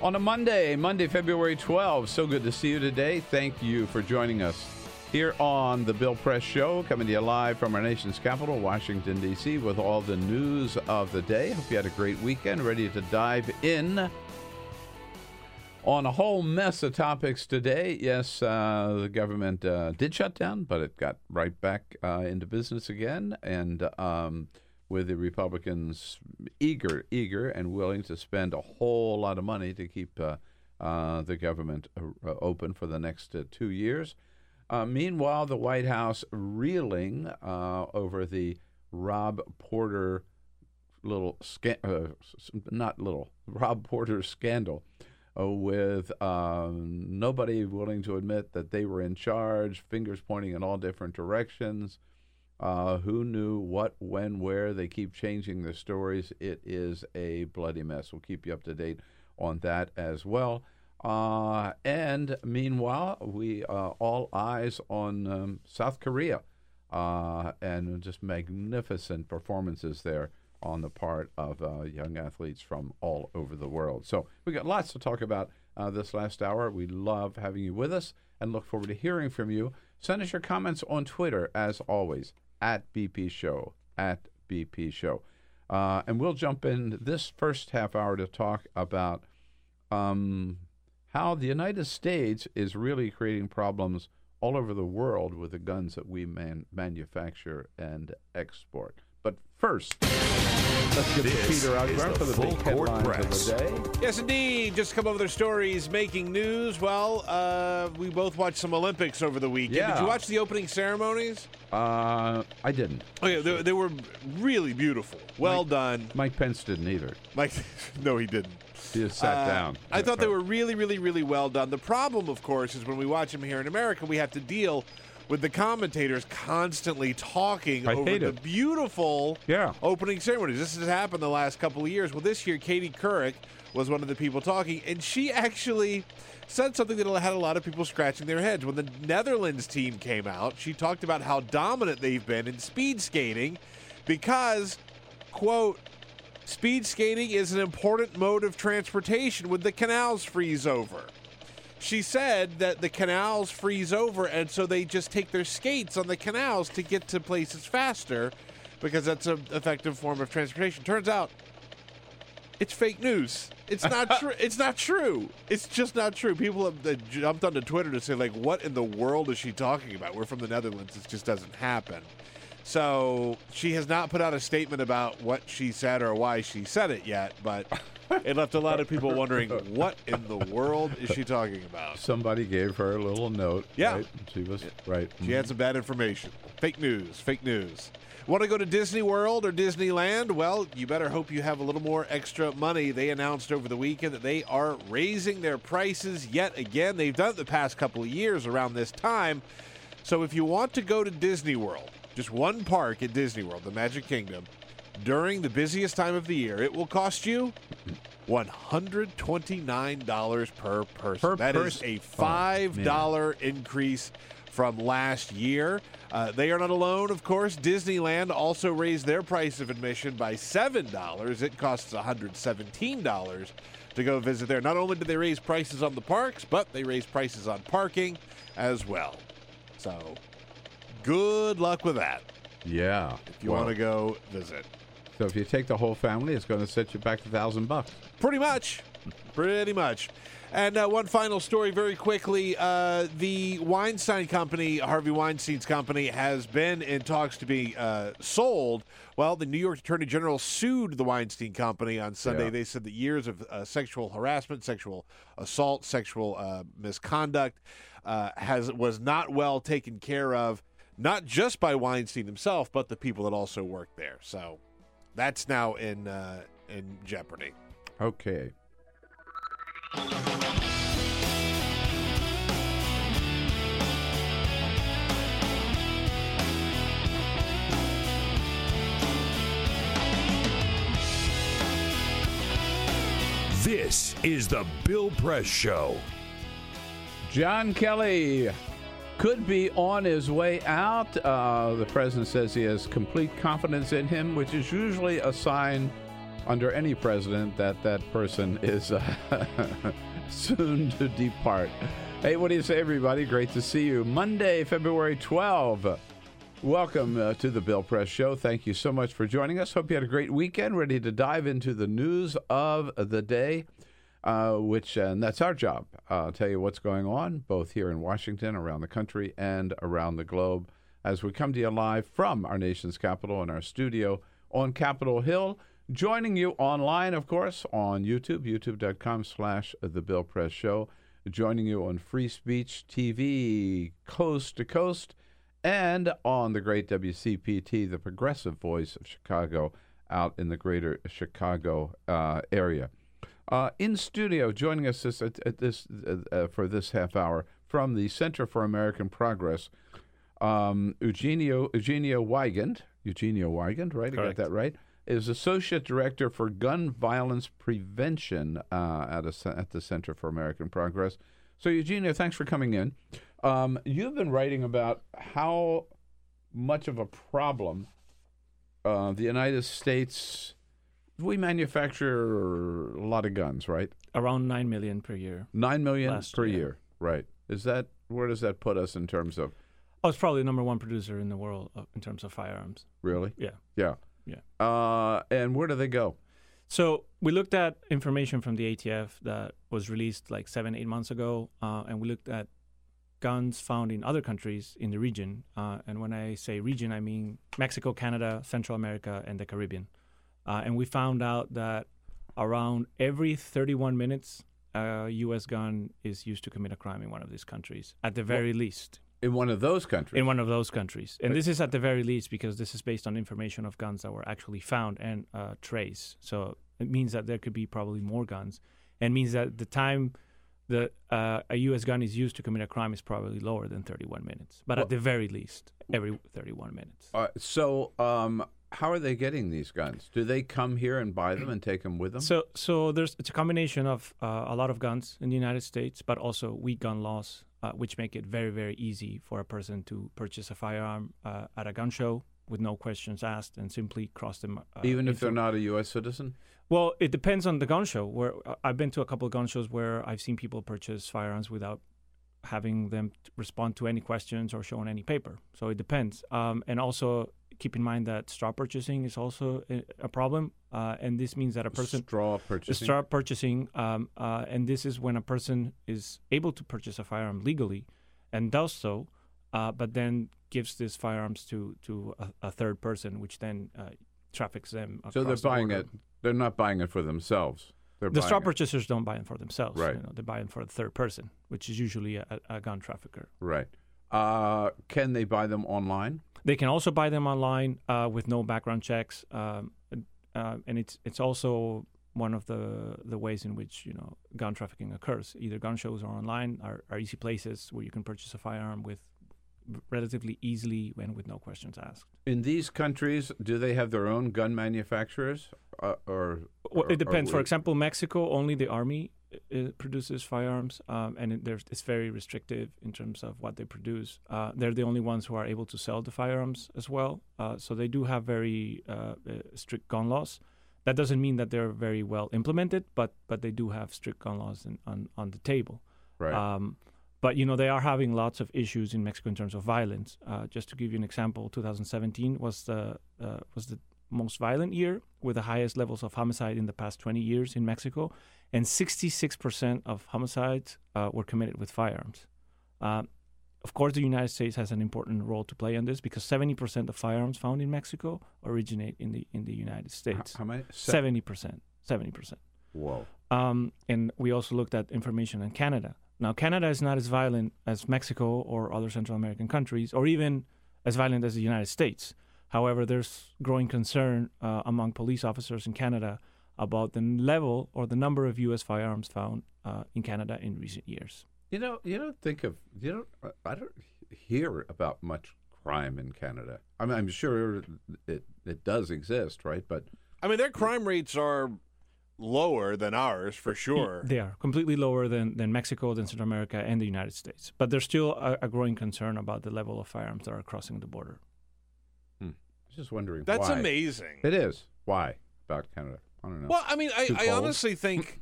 On a Monday, Monday, February 12th. So good to see you today. Thank you for joining us here on the Bill Press Show, coming to you live from our nation's capital, Washington, D.C., with all the news of the day. Hope you had a great weekend, ready to dive in on a whole mess of topics today. Yes, uh, the government uh, did shut down, but it got right back uh, into business again, and um, with the Republicans eager, eager, and willing to spend a whole lot of money to keep uh, uh, the government uh, open for the next two years. Uh, meanwhile, the White House reeling uh, over the Rob Porter little sca- uh, not little Rob Porter scandal uh, with um, nobody willing to admit that they were in charge, fingers pointing in all different directions. Uh, who knew what, when, where? They keep changing their stories. It is a bloody mess. We'll keep you up to date on that as well. Uh, and meanwhile, we uh, all eyes on um, South Korea uh, and just magnificent performances there on the part of uh, young athletes from all over the world. So we got lots to talk about uh, this last hour. We love having you with us and look forward to hearing from you. Send us your comments on Twitter, as always, at BP Show, at BP Show. And we'll jump in this first half hour to talk about um, how the United States is really creating problems all over the world with the guns that we man- manufacture and export. But first, let's get This to Peter is Outgren the for the Full big Court headlines Press. of the day. Yes, indeed. Just a couple other stories making news. Well, uh, we both watched some Olympics over the weekend. Did you watch the opening ceremonies? Uh, I didn't. Okay, they, they were really beautiful. Well Mike- done. Mike Pence didn't either. Mike, <laughs> no, he didn't. He just sat Uh, down. I thought they were really, really, really well done. The problem, of course, is when we watch them here in America, we have to deal with the commentators constantly talking I over the it. beautiful Yeah. opening ceremonies. This has happened the last couple of years. Well, this year, Katie Couric was one of the people talking, and she actually said something that had a lot of people scratching their heads. When the Netherlands team came out, she talked about how dominant they've been in speed skating because, quote, Speed skating is an important mode of transportation when the canals freeze over. She said that the canals freeze over, and so they just take their skates on the canals to get to places faster because that's an effective form of transportation. Turns out it's fake news. It's not <laughs> true. It's not true. It's just not true. People have jumped onto Twitter to say, like, what in the world is she talking about? We're from the Netherlands. It just doesn't happen. So she has not put out a statement about what she said or why she said it yet, but <laughs> it left a lot of people wondering, what in the world is she talking about? Somebody gave her a little note. Yeah. right? She was right. She had some bad information. Fake news. Fake news. Want to go to Disney World or Disneyland? Well, you better hope you have a little more extra money. They announced over the weekend that they are raising their prices yet again. They've done it the past couple of years around this time. So if you want to go to Disney World, just one park at Disney World, the Magic Kingdom, during the busiest time of the year, it will cost you $129 per person. Per That is person? a Oh, $5 increase from last year. Uh, they are not alone, of course. Disneyland also raised their price of admission by $7. It costs $117 to go visit there. Not only did they raise prices on the parks, but they raised prices on parking as well. So, good luck with that Yeah. if you Well, want to go visit. So if you take the whole family, it's going to set you back a thousand bucks. Pretty much. Pretty much. And uh, one final story, very quickly. Uh, the Weinstein Company, Harvey Weinstein's company, has been in talks to be uh, sold. Well, the New York Attorney General sued the Weinstein Company on Sunday. Yeah. They said that years of uh, sexual harassment, sexual assault, sexual uh, misconduct uh, has was not well taken care of, not just by Weinstein himself, but the people that also worked there. So that's now in uh, in jeopardy. Okay. This is the Bill Press Show. John Kelly could be on his way out. Uh, the president says he has complete confidence in him, which is usually a sign under any president that that person is uh, <laughs> soon to depart. Hey, what do you say, everybody? Great to see you. Monday, February 12. Welcome uh, to the Bill Press Show. Thank you so much for joining us. Hope you had a great weekend. Ready to dive into the news of the day, uh, which and that's our job. Uh, tell you what's going on both here in Washington, around the country, and around the globe as we come to you live from our nation's capital and our studio on Capitol Hill. Joining you online, of course, on YouTube, youtube.com slash The Bill Press Show. Joining you on Free Speech TV, coast to coast and on the great WCPT, the progressive voice of Chicago, out in the greater Chicago uh, area. Uh, in studio, joining us this, at, at this uh, uh, for this half hour from the Center for American Progress, um, Eugenio Eugenio Weigend, Eugenio Weigend, right? I got that right. Is Associate Director for Gun Violence Prevention uh, at, a, at the Center for American Progress. So, Eugenia, thanks for coming in. Um, you've been writing about how much of a problem uh, the United States. We manufacture a lot of guns, right? Around nine million per year. Nine million Last per year. year, right? Is that where does that put us in terms of Oh, it's probably the number one producer in the world uh, in terms of firearms. really? Yeah. Yeah. Yeah. Uh, and where do they go? So we looked at information from the ATF that was released like seven, eight months ago, uh, and we looked at guns found in other countries in the region. Uh, and when I say region, I mean Mexico, Canada, Central America, and the Caribbean. Uh, and we found out that around every 31 minutes, a U.S. gun is used to commit a crime in one of these countries, at the very least. In one of those countries. In one of those countries. And this is at the very least because this is based on information of guns that were actually found and uh, traced. So it means that there could be probably more guns and means that the time that uh, a U.S. gun is used to commit a crime is probably lower than 31 minutes. But Well- at the very least, every 31 minutes. Uh, so, um, how are they getting these guns? Do they come here and buy them and take them with them? So, so there's it's a combination of uh, a lot of guns in the United States, but also weak gun laws, uh, which make it very, very easy for a person to purchase a firearm uh, at a gun show with no questions asked and simply cross them. Uh, Even if they're not a U.S. citizen? Well, it depends on the gun show. Where uh, I've been to a couple of gun shows where I've seen people purchase firearms without having them respond to any questions or show on any paper. So it depends. Um, and also keep in mind that straw purchasing is also a, problem, uh, and this means that a person Straw purchasing? straw purchasing, um, uh, and this is when a person is able to purchase a firearm legally and does so, uh, but then gives these firearms to to a, a third person, which then uh, traffics them. So they're the buying border. it. They're not buying it for themselves. They're The straw it. purchasers don't buy them for themselves. Right. You know, they buy them for a third person, which is usually a, a gun trafficker. Right. Uh, can they buy them online? They can also buy them online uh, with no background checks, um, uh, and it's it's also one of the the ways in which you know gun trafficking occurs. Either gun shows or online are, are easy places where you can purchase a firearm with relatively easily and with no questions asked. In these countries, do they have their own gun manufacturers? Uh, or, Well, or- it depends. or For example, Mexico only the army uh, produces firearms, um, and it, it's very restrictive in terms of what they produce. Uh, they're the only ones who are able to sell the firearms as well. Uh, so they do have very uh, uh, strict gun laws. That doesn't mean that they're very well implemented, but but they do have strict gun laws in, on on the table. Right. Um, but you know they are having lots of issues in Mexico in terms of violence. Uh, just to give you an example, 2017 was the uh, was the most violent year with the highest levels of homicide in the past 20 years in Mexico, and 66% of homicides uh, were committed with firearms. Um, of course, the United States has an important role to play in this because 70% of firearms found in Mexico originate in the in the United States. how many? Se- 70%. 70%. Whoa. Um, and we also looked at information on Canada. Now, Canada is not as violent as Mexico or other Central American countries, or even as violent as the United States. However, there's growing concern uh, among police officers in Canada about the level or the number of U.S. firearms found uh, in Canada in recent years. You know, you don't think of you don't. I don't hear about much crime in Canada. I mean, I'm sure it it does exist, right? But I mean, their crime rates are lower than ours for sure. They are completely lower than, than Mexico, than Central America, and the United States. But there's still a, a growing concern about the level of firearms that are crossing the border. I was just wondering. That's why. amazing. It is. Why about Canada? I don't know. Well, I mean, I, I honestly <laughs> think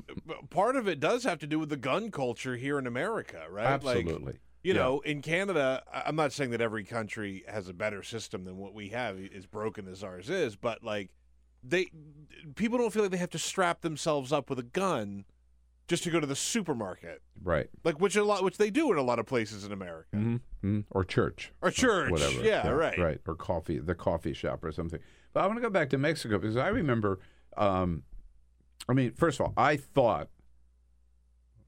part of it does have to do with the gun culture here in America, right? Like, Absolutely. you Yeah. know, in Canada, I'm not saying that every country has a better system than what we have, as broken as ours is, but like, they people don't feel like they have to strap themselves up with a gun just to go to the supermarket, right. like which a lot, which they do in a lot of places in America. Mm-hmm. Or church. Or church, Whatever. yeah, right. Right. Or coffee, the coffee shop or something. But I want to go back to Mexico because I remember. Um, I mean, first of all, I thought.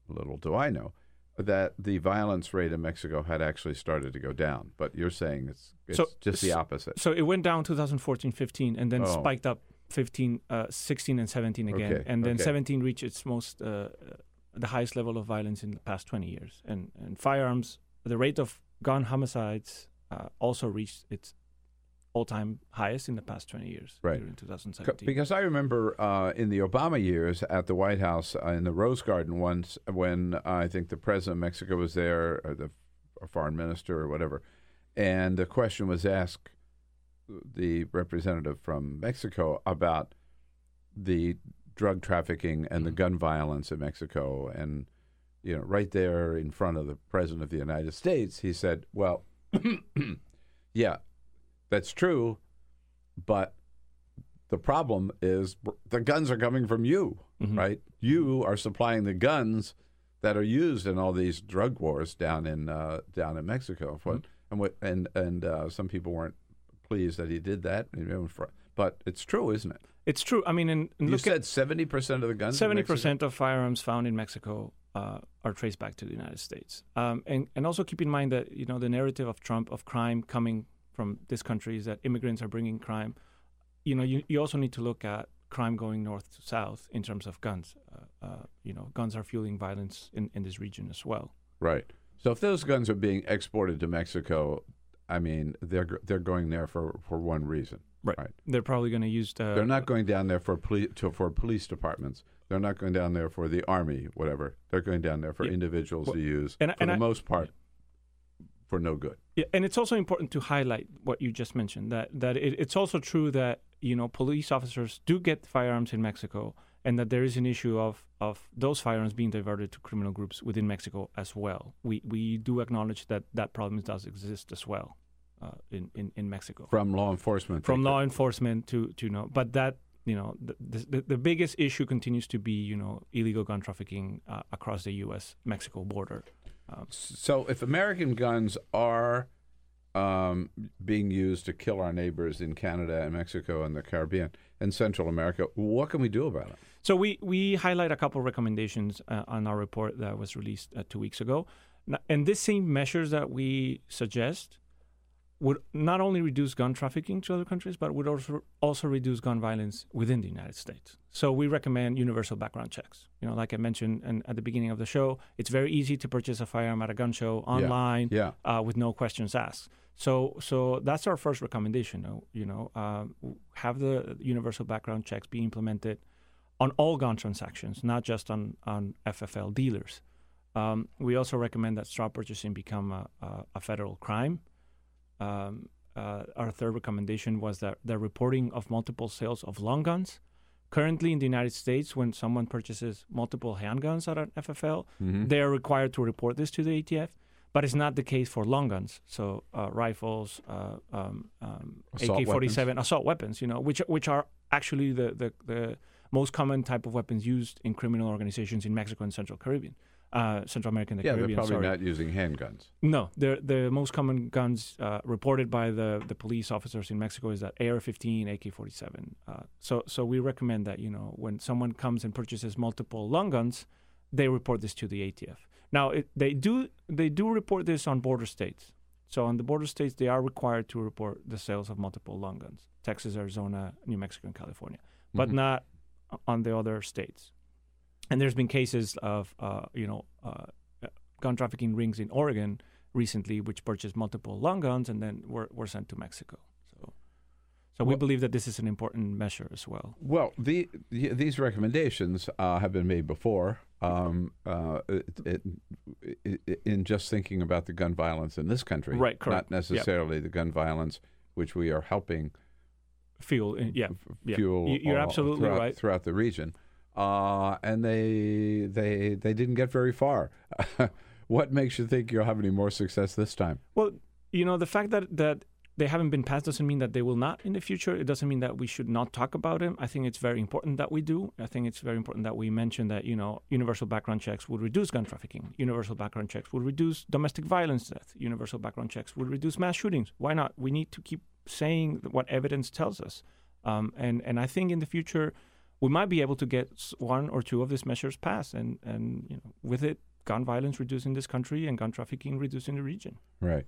Little do I know that the violence rate in Mexico had actually started to go down, but you're saying it's, it's So- just the opposite. So it went down 2014, 15, and then Oh. spiked up 15, uh, 16, and 17 again. Okay, And then okay. 17 reached its most, uh, uh, the highest level of violence in the past 20 years. And, and firearms, the rate of gun homicides uh, also reached its all-time highest in the past 20 years. Right. In 2017. Because I remember uh, in the Obama years at the White House uh, in the Rose Garden once, when I think the president of Mexico was there, or the or foreign minister, or whatever, and the question was asked the representative from Mexico about the drug trafficking and the gun violence in Mexico, and you know, right there in front of the president of the United States, he said, "Well, <clears throat> yeah, that's true, but the problem is the guns are coming from you, right? You are supplying the guns that are used in all these drug wars down in uh, down in Mexico. What, And what, and and uh, some people weren't pleased that he did that, you know, for- but it's true, isn't it? It's true. I mean, and, and You look said seventy percent of the guns. Seventy percent of firearms found in Mexico uh, are traced back to the United States. Um, and and also keep in mind that you know the narrative of Trump of crime coming from this country is that immigrants are bringing crime. You know, you, you also need to look at crime going north to south in terms of guns. Uh, uh, you know, guns are fueling violence in, in this region as well. Right. So if those guns are being exported to Mexico, I mean, they're they're going there for, for one reason. Right. They're probably going to use the. They're not going down there for poli- to, for police departments. They're not going down there for the army, whatever. They're going down there for Yeah. individuals Well, to use and- for and the I- most part for no good. Yeah, and it's also important to highlight what you just mentioned that that it, it's also true that you know police officers do get firearms in Mexico, and that there is an issue of of those firearms being diverted to criminal groups within Mexico as well. We we do acknowledge that that problem does exist as well uh, in, in in Mexico From law enforcement. from law enforcement to to you know, but that you know the the, the biggest issue continues to be you know illegal gun trafficking uh, across the U.S. Mexico border. Um, So if American guns are um, being used to kill our neighbors in Canada and Mexico and the Caribbean and Central America, what can we do about it? So we we highlight a couple of recommendations uh, on our report that was released uh, two weeks ago, and these same measures that we suggest would not only reduce gun trafficking to other countries, but would also also reduce gun violence within the United States. So we recommend universal background checks. You know, like I mentioned and at the beginning of the show, it's very easy to purchase a firearm at a gun show online Yeah. uh, with no questions asked. So, so that's our first recommendation. You know, uh, have the universal background checks be implemented on all gun transactions, not just on on FFL dealers. Um, we also recommend that straw purchasing become a, a, a federal crime. Um, uh, our third recommendation was that the reporting of multiple sales of long guns. Currently, in the United States, when someone purchases multiple handguns at an FFL, Mhm. they are required to report this to the ATF. But it's not the case for long guns, so uh, rifles, uh, um, um, AK-47, assault weapons. You know, which which are actually the, the, the most common type of weapons used in criminal organizations in Mexico and Central Caribbean, uh, Central America and the yeah, Caribbean. they're probably sorry. not using handguns. No, the the most common guns uh, reported by the, the police officers in Mexico is that AR-15, AK-47. Uh, so so we recommend that you know when someone comes and purchases multiple long guns, they report this to the ATF. Now it, they do they do report this on border states. So on the border states, they are required to report the sales of multiple long guns: Texas, Arizona, New Mexico, and California, but Mhm. not on the other states. And there's been cases of uh, you know uh, gun trafficking rings in Oregon recently, which purchased multiple long guns and then were, were sent to Mexico. So, so we believe that this is an important measure as well. Well, the, the these recommendations uh, have been made before. Um, uh, it, it, it, in just thinking about the gun violence in this country, Right, correct. Not Yep. necessarily the gun violence which we are helping Fuel, uh, yeah, yeah. fuel. You- You're all- absolutely throughout, right. throughout the region, uh, and they they they didn't get very far. <laughs> what makes you think you'll have any more success this time? Well, you know, the fact that that they haven't been passed doesn't mean that they will not in the future. It doesn't mean that we should not talk about them. I think it's very important that we do. I think it's very important that we mention that you know universal background checks would reduce gun trafficking. Universal background checks would reduce domestic violence death. Universal background checks would reduce mass shootings. Why not? We need to keep saying what evidence tells us. Um, and and I think in the future we might be able to get one or two of these measures passed, and and you know with it, gun violence reduced in this country and gun trafficking reduced in the region. Right.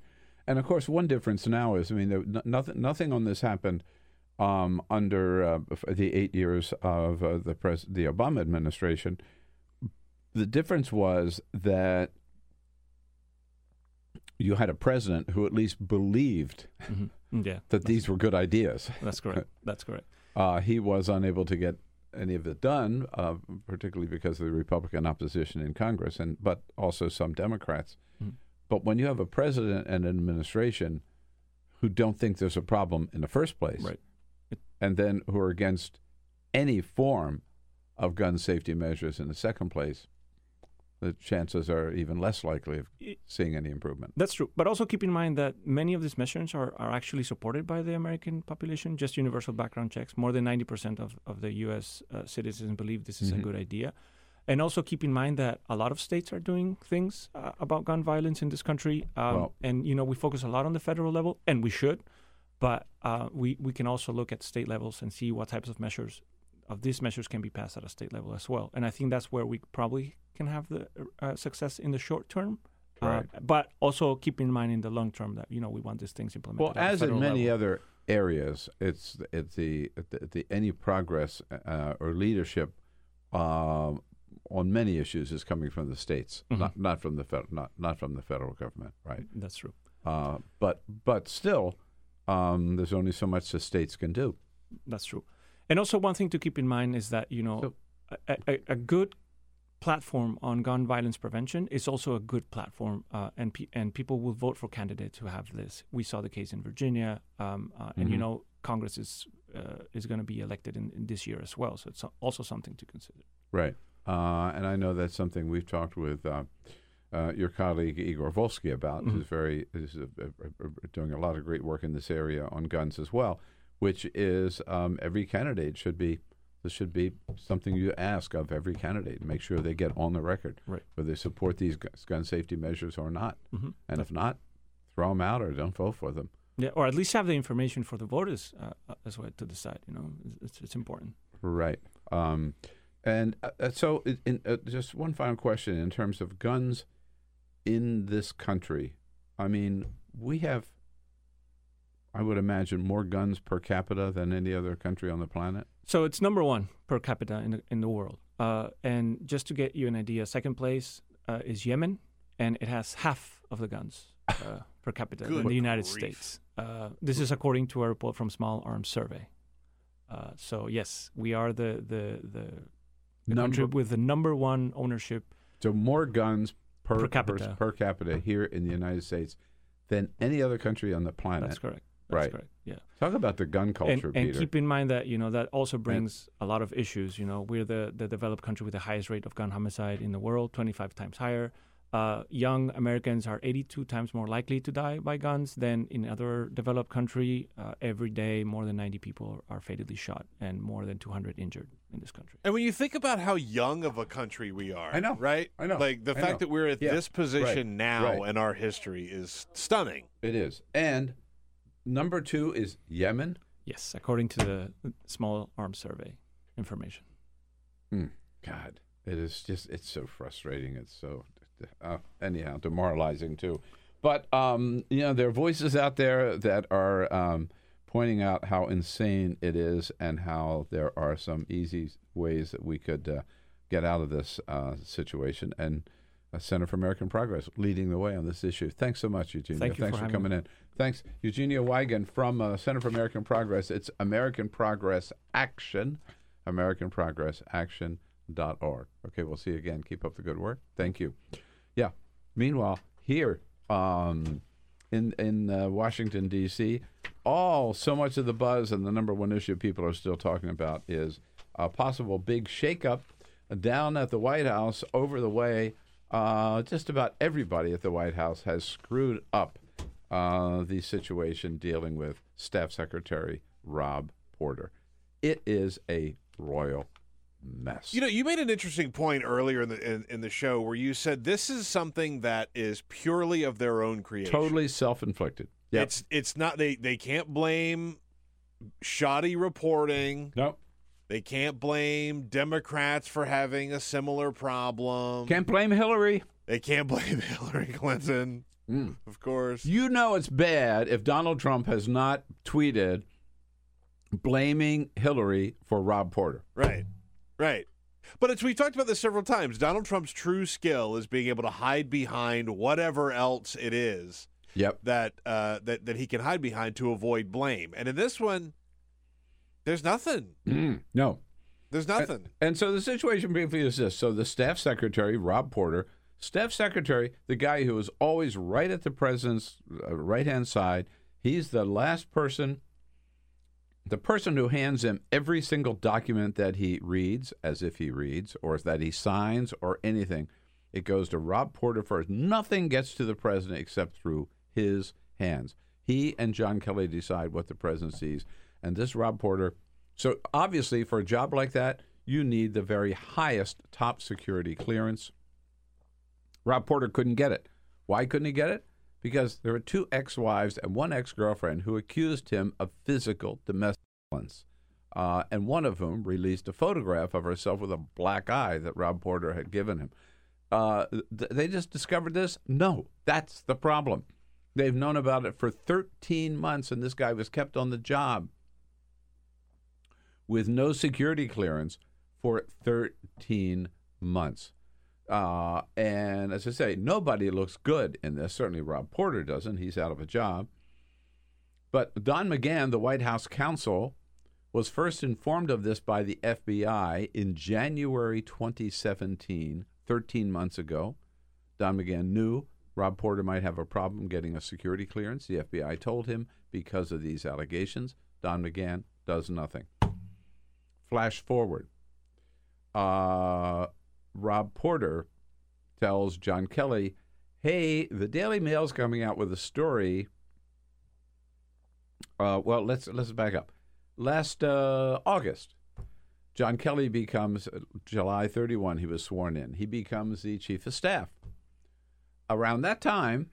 And of course, one difference now is, I mean, there, no- nothing, nothing on this happened um, under uh, the eight years of uh, the pres- the Obama administration. The difference was that you had a president who at least believed Yeah, that these were good ideas. <laughs> that's correct. <laughs> That's correct. Uh, he was unable to get any of it done, uh, particularly because of the Republican opposition in Congress, and but also some Democrats. Mm. But when you have a president and an administration who don't think there's a problem in the first place, Right. and then who are against any form of gun safety measures in the second place, the chances are even less likely of seeing any improvement. That's true. But also keep in mind that many of these measures are, are actually supported by the American population, just universal background checks. More than 90% of, of the U.S. Uh, citizens believe this is Mhm. a good idea. And also keep in mind that a lot of states are doing things uh, about gun violence in this country. Um, Well- and, you know, we focus a lot on the federal level, and we should. But uh, we, we can also look at state levels and see what types of measures of these measures can be passed at a state level as well. And I think that's where we probably can have the uh, success in the short term. Uh, but also keep in mind in the long term that you know we want these things implemented. Well, as in many level. other areas, it's it's the, the, the any progress uh, or leadership um, on many issues is coming from the states, Mhm. not not from the fed, not not from the federal government, right? That's true. Uh, but but still, um, there's only so much the states can do. That's true. And also one thing to keep in mind is that you know So- a, a, a good platform on gun violence prevention is also a good platform, uh, and pe- and people will vote for candidates who have this. We saw the case in Virginia, um, uh, and you Mhm. know Congress is uh, is going to be elected in, in this year as well. So it's also something to consider. Right. Uh, and I know that's something we've talked with uh, uh, your colleague Igor Volsky about, Mhm. who's very is uh, uh, uh, doing a lot of great work in this area on guns as well. Which is um, every candidate should be this should be something you ask of every candidate. Make sure they get on the record Right. whether they support these gun safety measures or not, Mhm. and if not, throw them out or don't vote for them. Yeah, or at least have the information for the voters uh, uh, as well to decide. You know, it's, it's important. Right. Um, and uh, uh, so, in, uh, just one final question in terms of guns in this country. I mean, we have, I would imagine, more guns per capita than any other country on the planet. So it's number one per capita in the, in the world. Uh, and just to get you an idea, second place uh, is Yemen, and it has half of the guns uh, <laughs> per capita Good in the United grief. States. Uh, this is according to a report from Small Arms Survey. Uh, so yes, we are the the the, the country Number- with the number one ownership. So more guns per, Per capita. per capita here in the United States than any other country on the planet. That's correct. That's Right. correct. Yeah. Talk about the gun and, culture, and Peter. keep in mind that you know that also brings a lot of issues. You know, we're the the developed country with the highest rate of gun homicide in the world, 25 times higher. Uh, young Americans are 82 times more likely to die by guns than in other developed country. Uh, every day, more than 90 people are fatally shot and more than 200 injured in this country. And when you think about how young of a country we are, I know. right? I know. Like the I fact know. that we're at Yeah. this position Right. now Right. in our history is stunning. it is. And number two is Yemen. Yes, according to the Small Arms Survey information. Mm, God, it is just, it's so frustrating. It's so, uh, anyhow, demoralizing too. But, um, you know, there are voices out there that are um, pointing out how insane it is and how there are some easy ways that we could uh, get out of this uh, situation. And Center for American Progress leading the way on this issue. Thanks so much, Eugenia. Thank Thanks for for, coming me. in. Thanks, Eugenia Wigan from uh, Center for American Progress. It's American Progress Action, American Progress Action.org. Okay, we'll see you again. Keep up the good work. Thank you. Yeah. Meanwhile, here um, in in uh, Washington D.C., all so much of the buzz and the number one issue people are still talking about is a possible big shakeup down at the White House over the way. Uh, just about everybody at the White House has screwed up uh, the situation dealing with Staff Secretary Rob Porter. It is a royal mess. You know, you made an interesting point earlier in the in, in the show where you said this is something that is purely of their own creation. totally self-inflicted. Yep. It's it's not they they can't blame shoddy reporting. no. They can't blame Democrats for having a similar problem. Can't blame Hillary. they can't blame <laughs> Hillary Clinton, Mm. of course. You know it's bad if Donald Trump has not tweeted blaming Hillary for Rob Porter. Right. Right. But it's we've talked about this several times. Donald Trump's true skill is being able to hide behind whatever else it is Yep. that uh, that that he can hide behind to avoid blame. And in this one, there's nothing. Mm, no. There's nothing. And so the situation briefly is this. So the staff secretary, Rob Porter, staff secretary, the guy who is always right at the president's uh, right hand side, he's the last person, the person who hands him every single document that he reads, as if he reads, or that he signs, or anything. It goes to Rob Porter first. Nothing gets to the president except through his hands. He and John Kelly decide what the president sees. And this Rob Porter, so obviously for a job like that, you need the very highest top security clearance. Rob Porter couldn't get it. Why couldn't he get it? Because there were two ex wives and one ex girlfriend who accused him of physical domestic violence. Uh, and one of whom released a photograph of herself with a black eye that Rob Porter had given him. Uh, th- they just discovered this? No, that's the problem. They've known about it for 13 months, and this guy was kept on the job with no security clearance for 13 months. Uh, and as I say, nobody looks good in this. Certainly Rob Porter doesn't. He's out of a job. But Don McGahn, the White House counsel, was first informed of this by the FBI in January 2017, 13 months ago. Don McGahn knew Rob Porter might have a problem getting a security clearance. The FBI told him because of these allegations. Don McGahn does nothing. Flash forward. Uh, Rob Porter tells John Kelly, "Hey, the Daily Mail's coming out with a story. Uh, well, let's let's back up. Last uh, August, John Kelly becomes July 31. He was sworn in. He becomes the chief of staff. Around that time,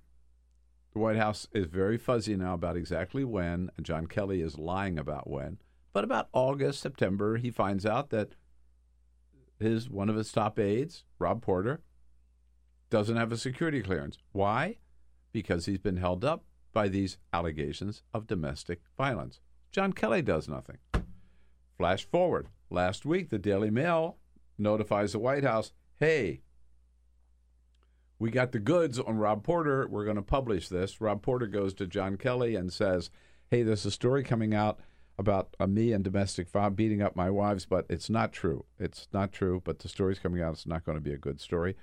the White House is very fuzzy now about exactly when, John Kelly is lying about when. But about August, September, he finds out that his one of his top aides, Rob Porter, doesn't have a security clearance. Why? Because he's been held up by these allegations of domestic violence. John Kelly does nothing. Flash forward. Last week, the Daily Mail notifies the White House hey, we got the goods on Rob Porter. We're going to publish this. Rob Porter goes to John Kelly and says, hey, there's a story coming out about uh, me and domestic violence beating up my wives, but it's not true. It's not true, but the story's coming out. It's not going to be a good story.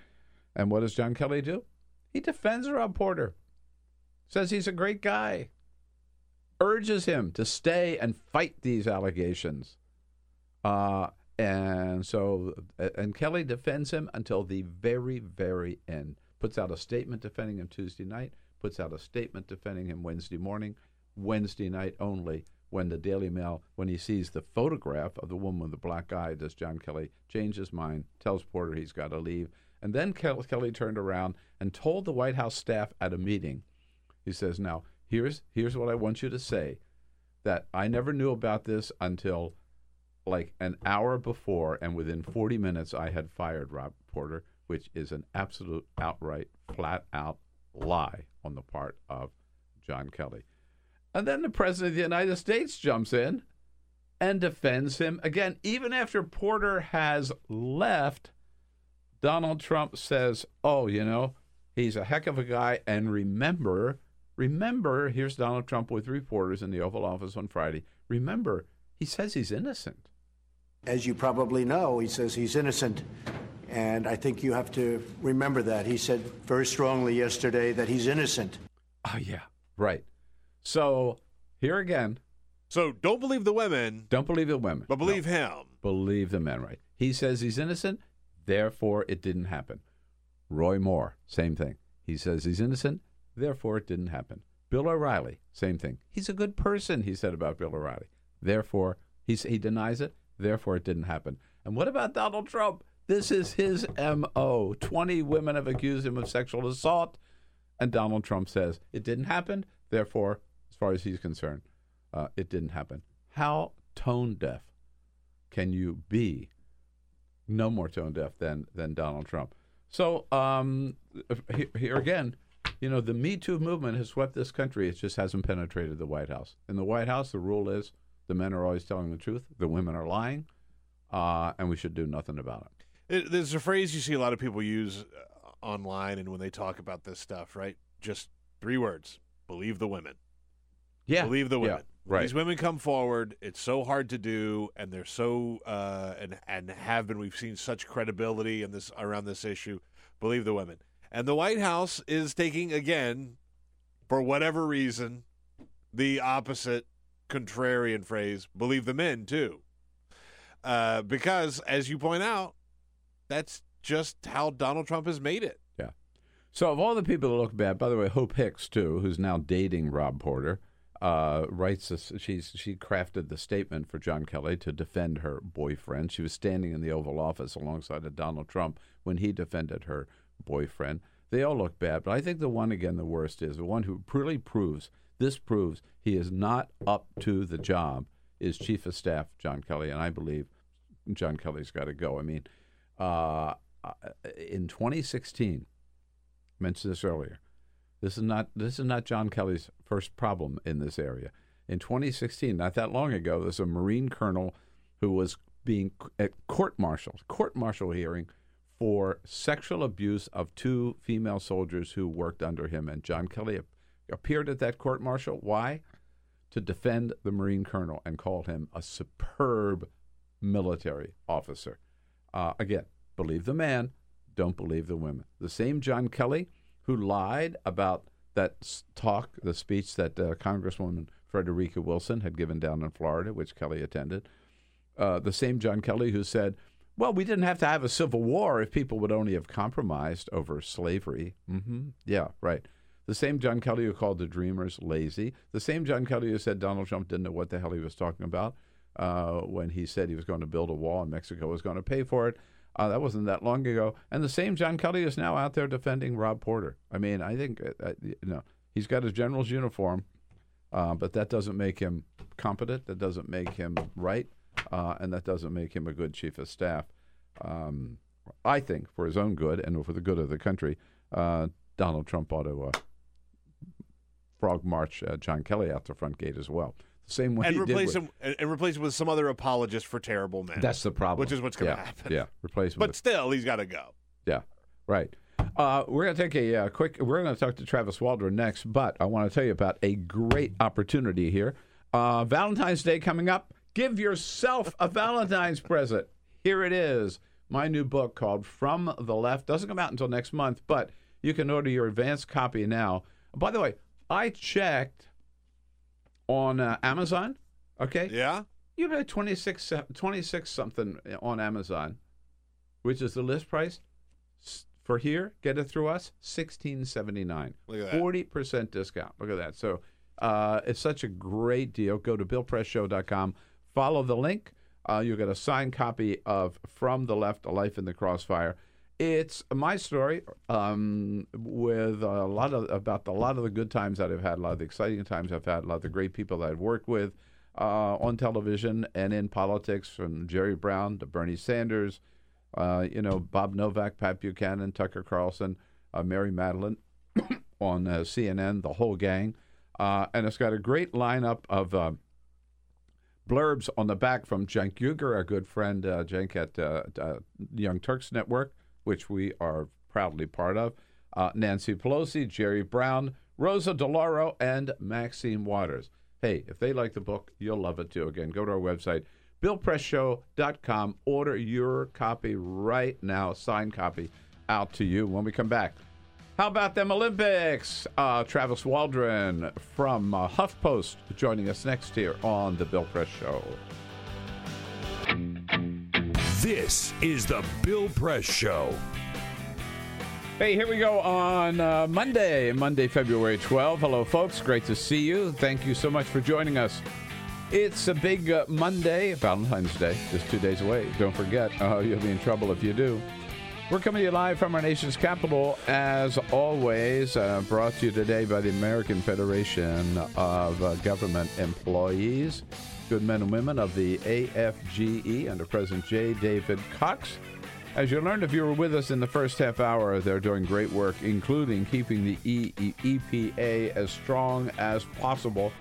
And what does John Kelly do? He defends Rob Porter, says he's a great guy, urges him to stay and fight these allegations. Uh, and so, and Kelly defends him until the very, very end. Puts out a statement defending him Tuesday night, puts out a statement defending him Wednesday morning, Wednesday night only when the Daily Mail, when he sees the photograph of the woman with the black eye, does John Kelly change his mind, tells Porter he's got to leave. And then Kelly turned around and told the White House staff at a meeting, he says, Now, here's, here's what I want you to say that I never knew about this until like an hour before, and within 40 minutes, I had fired Rob Porter, which is an absolute, outright, flat out lie on the part of John Kelly. And then the President of the United States jumps in and defends him. Again, even after Porter has left, Donald Trump says, Oh, you know, he's a heck of a guy. And remember, remember, here's Donald Trump with reporters in the Oval Office on Friday. Remember, he says he's innocent. As you probably know, he says he's innocent. And I think you have to remember that. He said very strongly yesterday that he's innocent. Oh, yeah, right. So here again. So don't believe the women. Don't believe the women. But believe no. him. Believe the men, right? He says he's innocent, therefore it didn't happen. Roy Moore, same thing. He says he's innocent, therefore it didn't happen. Bill O'Reilly, same thing. He's a good person, he said about Bill O'Reilly. Therefore, he's, he denies it, therefore it didn't happen. And what about Donald Trump? This is his MO. 20 women have accused him of sexual assault, and Donald Trump says it didn't happen, therefore far as he's concerned, uh, it didn't happen. How tone deaf can you be? No more tone deaf than than Donald Trump. So um, here, again, you know, the Me Too movement has swept this country. It just hasn't penetrated the White House. In the White House, the rule is the men are always telling the truth, the women are lying, uh, and we should do nothing about it. it. There's a phrase you see a lot of people use uh, online and when they talk about this stuff, right? Just Three words: believe the women. Yeah. Believe the women. When right. These women come forward. It's so hard to do, and they're so uh, and and have been. We've seen such credibility in this around this issue. Believe the women. And the White House is taking again, for whatever reason, the opposite contrarian phrase. Believe the men too, uh, because as you point out, that's just how Donald Trump has made it. Yeah. So of all the people that look bad, by the way, Hope Hicks too, who's now dating Rob Porter, uh, writes this. She's she crafted the statement for John Kelly to defend her boyfriend. She was standing in the Oval Office alongside of Donald Trump when he defended her boyfriend. They all look bad, but I think the one again the worst is the one who really proves this proves he is not up to the job is Chief of Staff John Kelly, and I believe John Kelly's got to go. I mean, uh, in 2016, I mentioned this earlier. This is not this is not John Kelly's first problem in this area. In 2016, not that long ago, there's a Marine colonel who was being at court martial court martial hearing for sexual abuse of two female soldiers who worked under him, and John Kelly appeared at that court martial. Why? To defend the Marine colonel and called him a superb military officer. Uh, again, believe the man, don't believe the women. The same John Kelly who lied about that talk, the speech that uh, Congresswoman Frederica Wilson had given down in Florida, which Kelly attended. Uh, the same John Kelly who said, well, we didn't have to have a civil war if people would only have compromised over slavery. hmm Yeah, right. The same John Kelly who called the Dreamers lazy. The same John Kelly who said Donald Trump didn't know what the hell he was talking about uh, when he said he was going to build a wall and Mexico was going to pay for it. Uh, that wasn't that long ago. And the same John Kelly is now out there defending Rob Porter. I mean, I think uh, uh, you know he's got his general's uniform, uh, but that doesn't make him competent. That doesn't make him right, uh, and that doesn't make him a good chief of staff. Um, I think for his own good and for the good of the country, uh, Donald Trump ought to frog march John Kelly out the front gate as well. The same way and he did replace with- him and, and replace him with some other apologist for terrible men. That's the problem. Which is what's going to Yeah, happen. Yeah, replace him But with- still, he's got to go. Yeah, right. Uh, we're going to take a uh, quick. We're going to talk to Travis Waldron next, but I want to tell you about a great opportunity here. Uh, Valentine's Day coming up. Give yourself a Valentine's present. Here it is. My new book called From the Left doesn't come out until next month, but you can order your advanced copy now. By the way, I checked on uh, Amazon. Okay. Yeah. You pay 26, 26 something on Amazon, which is the list price for here. Get it through us, sixteen seventy nine. Look at that. Forty percent discount. Look at that. So uh, it's such a great deal. Go to BillPressShow.com. Follow the link. Uh, you'll get a signed copy of From the Left: A Life in the Crossfire. It's my story um, with a lot of about a lot of the good times that I've had, a lot of the exciting times I've had, a lot of the great people that I've worked with uh, on television and in politics, from Jerry Brown to Bernie Sanders, uh, you know Bob Novak, Pat Buchanan, Tucker Carlson, uh, Mary Matalin <coughs> on uh, CNN, the whole gang, uh, and it's got a great lineup of. Uh, blurbs on the back from Cenk Uygur, our good friend uh, at Young Turks Network, which we are proudly part of. Uh, Nancy Pelosi, Jerry Brown, Rosa DeLauro, and Maxine Waters. Hey, if they like the book, you'll love it too. Again, go to our website, BillPressShow.com. Order your copy right now, signed copy, out to you when we come back. How about them Olympics? Uh, Travis Waldron from uh, HuffPost joining us next here on the Bill Press Show. This is the Bill Press Show. Hey, here we go on uh, Monday, Monday, February 12. Hello, folks. Great to see you. Thank you so much for joining us. It's a big uh, Monday, Valentine's Day, just two days away. Don't forget, uh, you'll be in trouble if you do. We're coming to you live from our nation's capital, as always, uh, brought to you today by the American Federation of uh, Government Employees, good men and women of the AFGE under President J. David Cox. As you learned, if you were with us in the first half hour, they're doing great work, including keeping the E- E- EPA as strong as possible,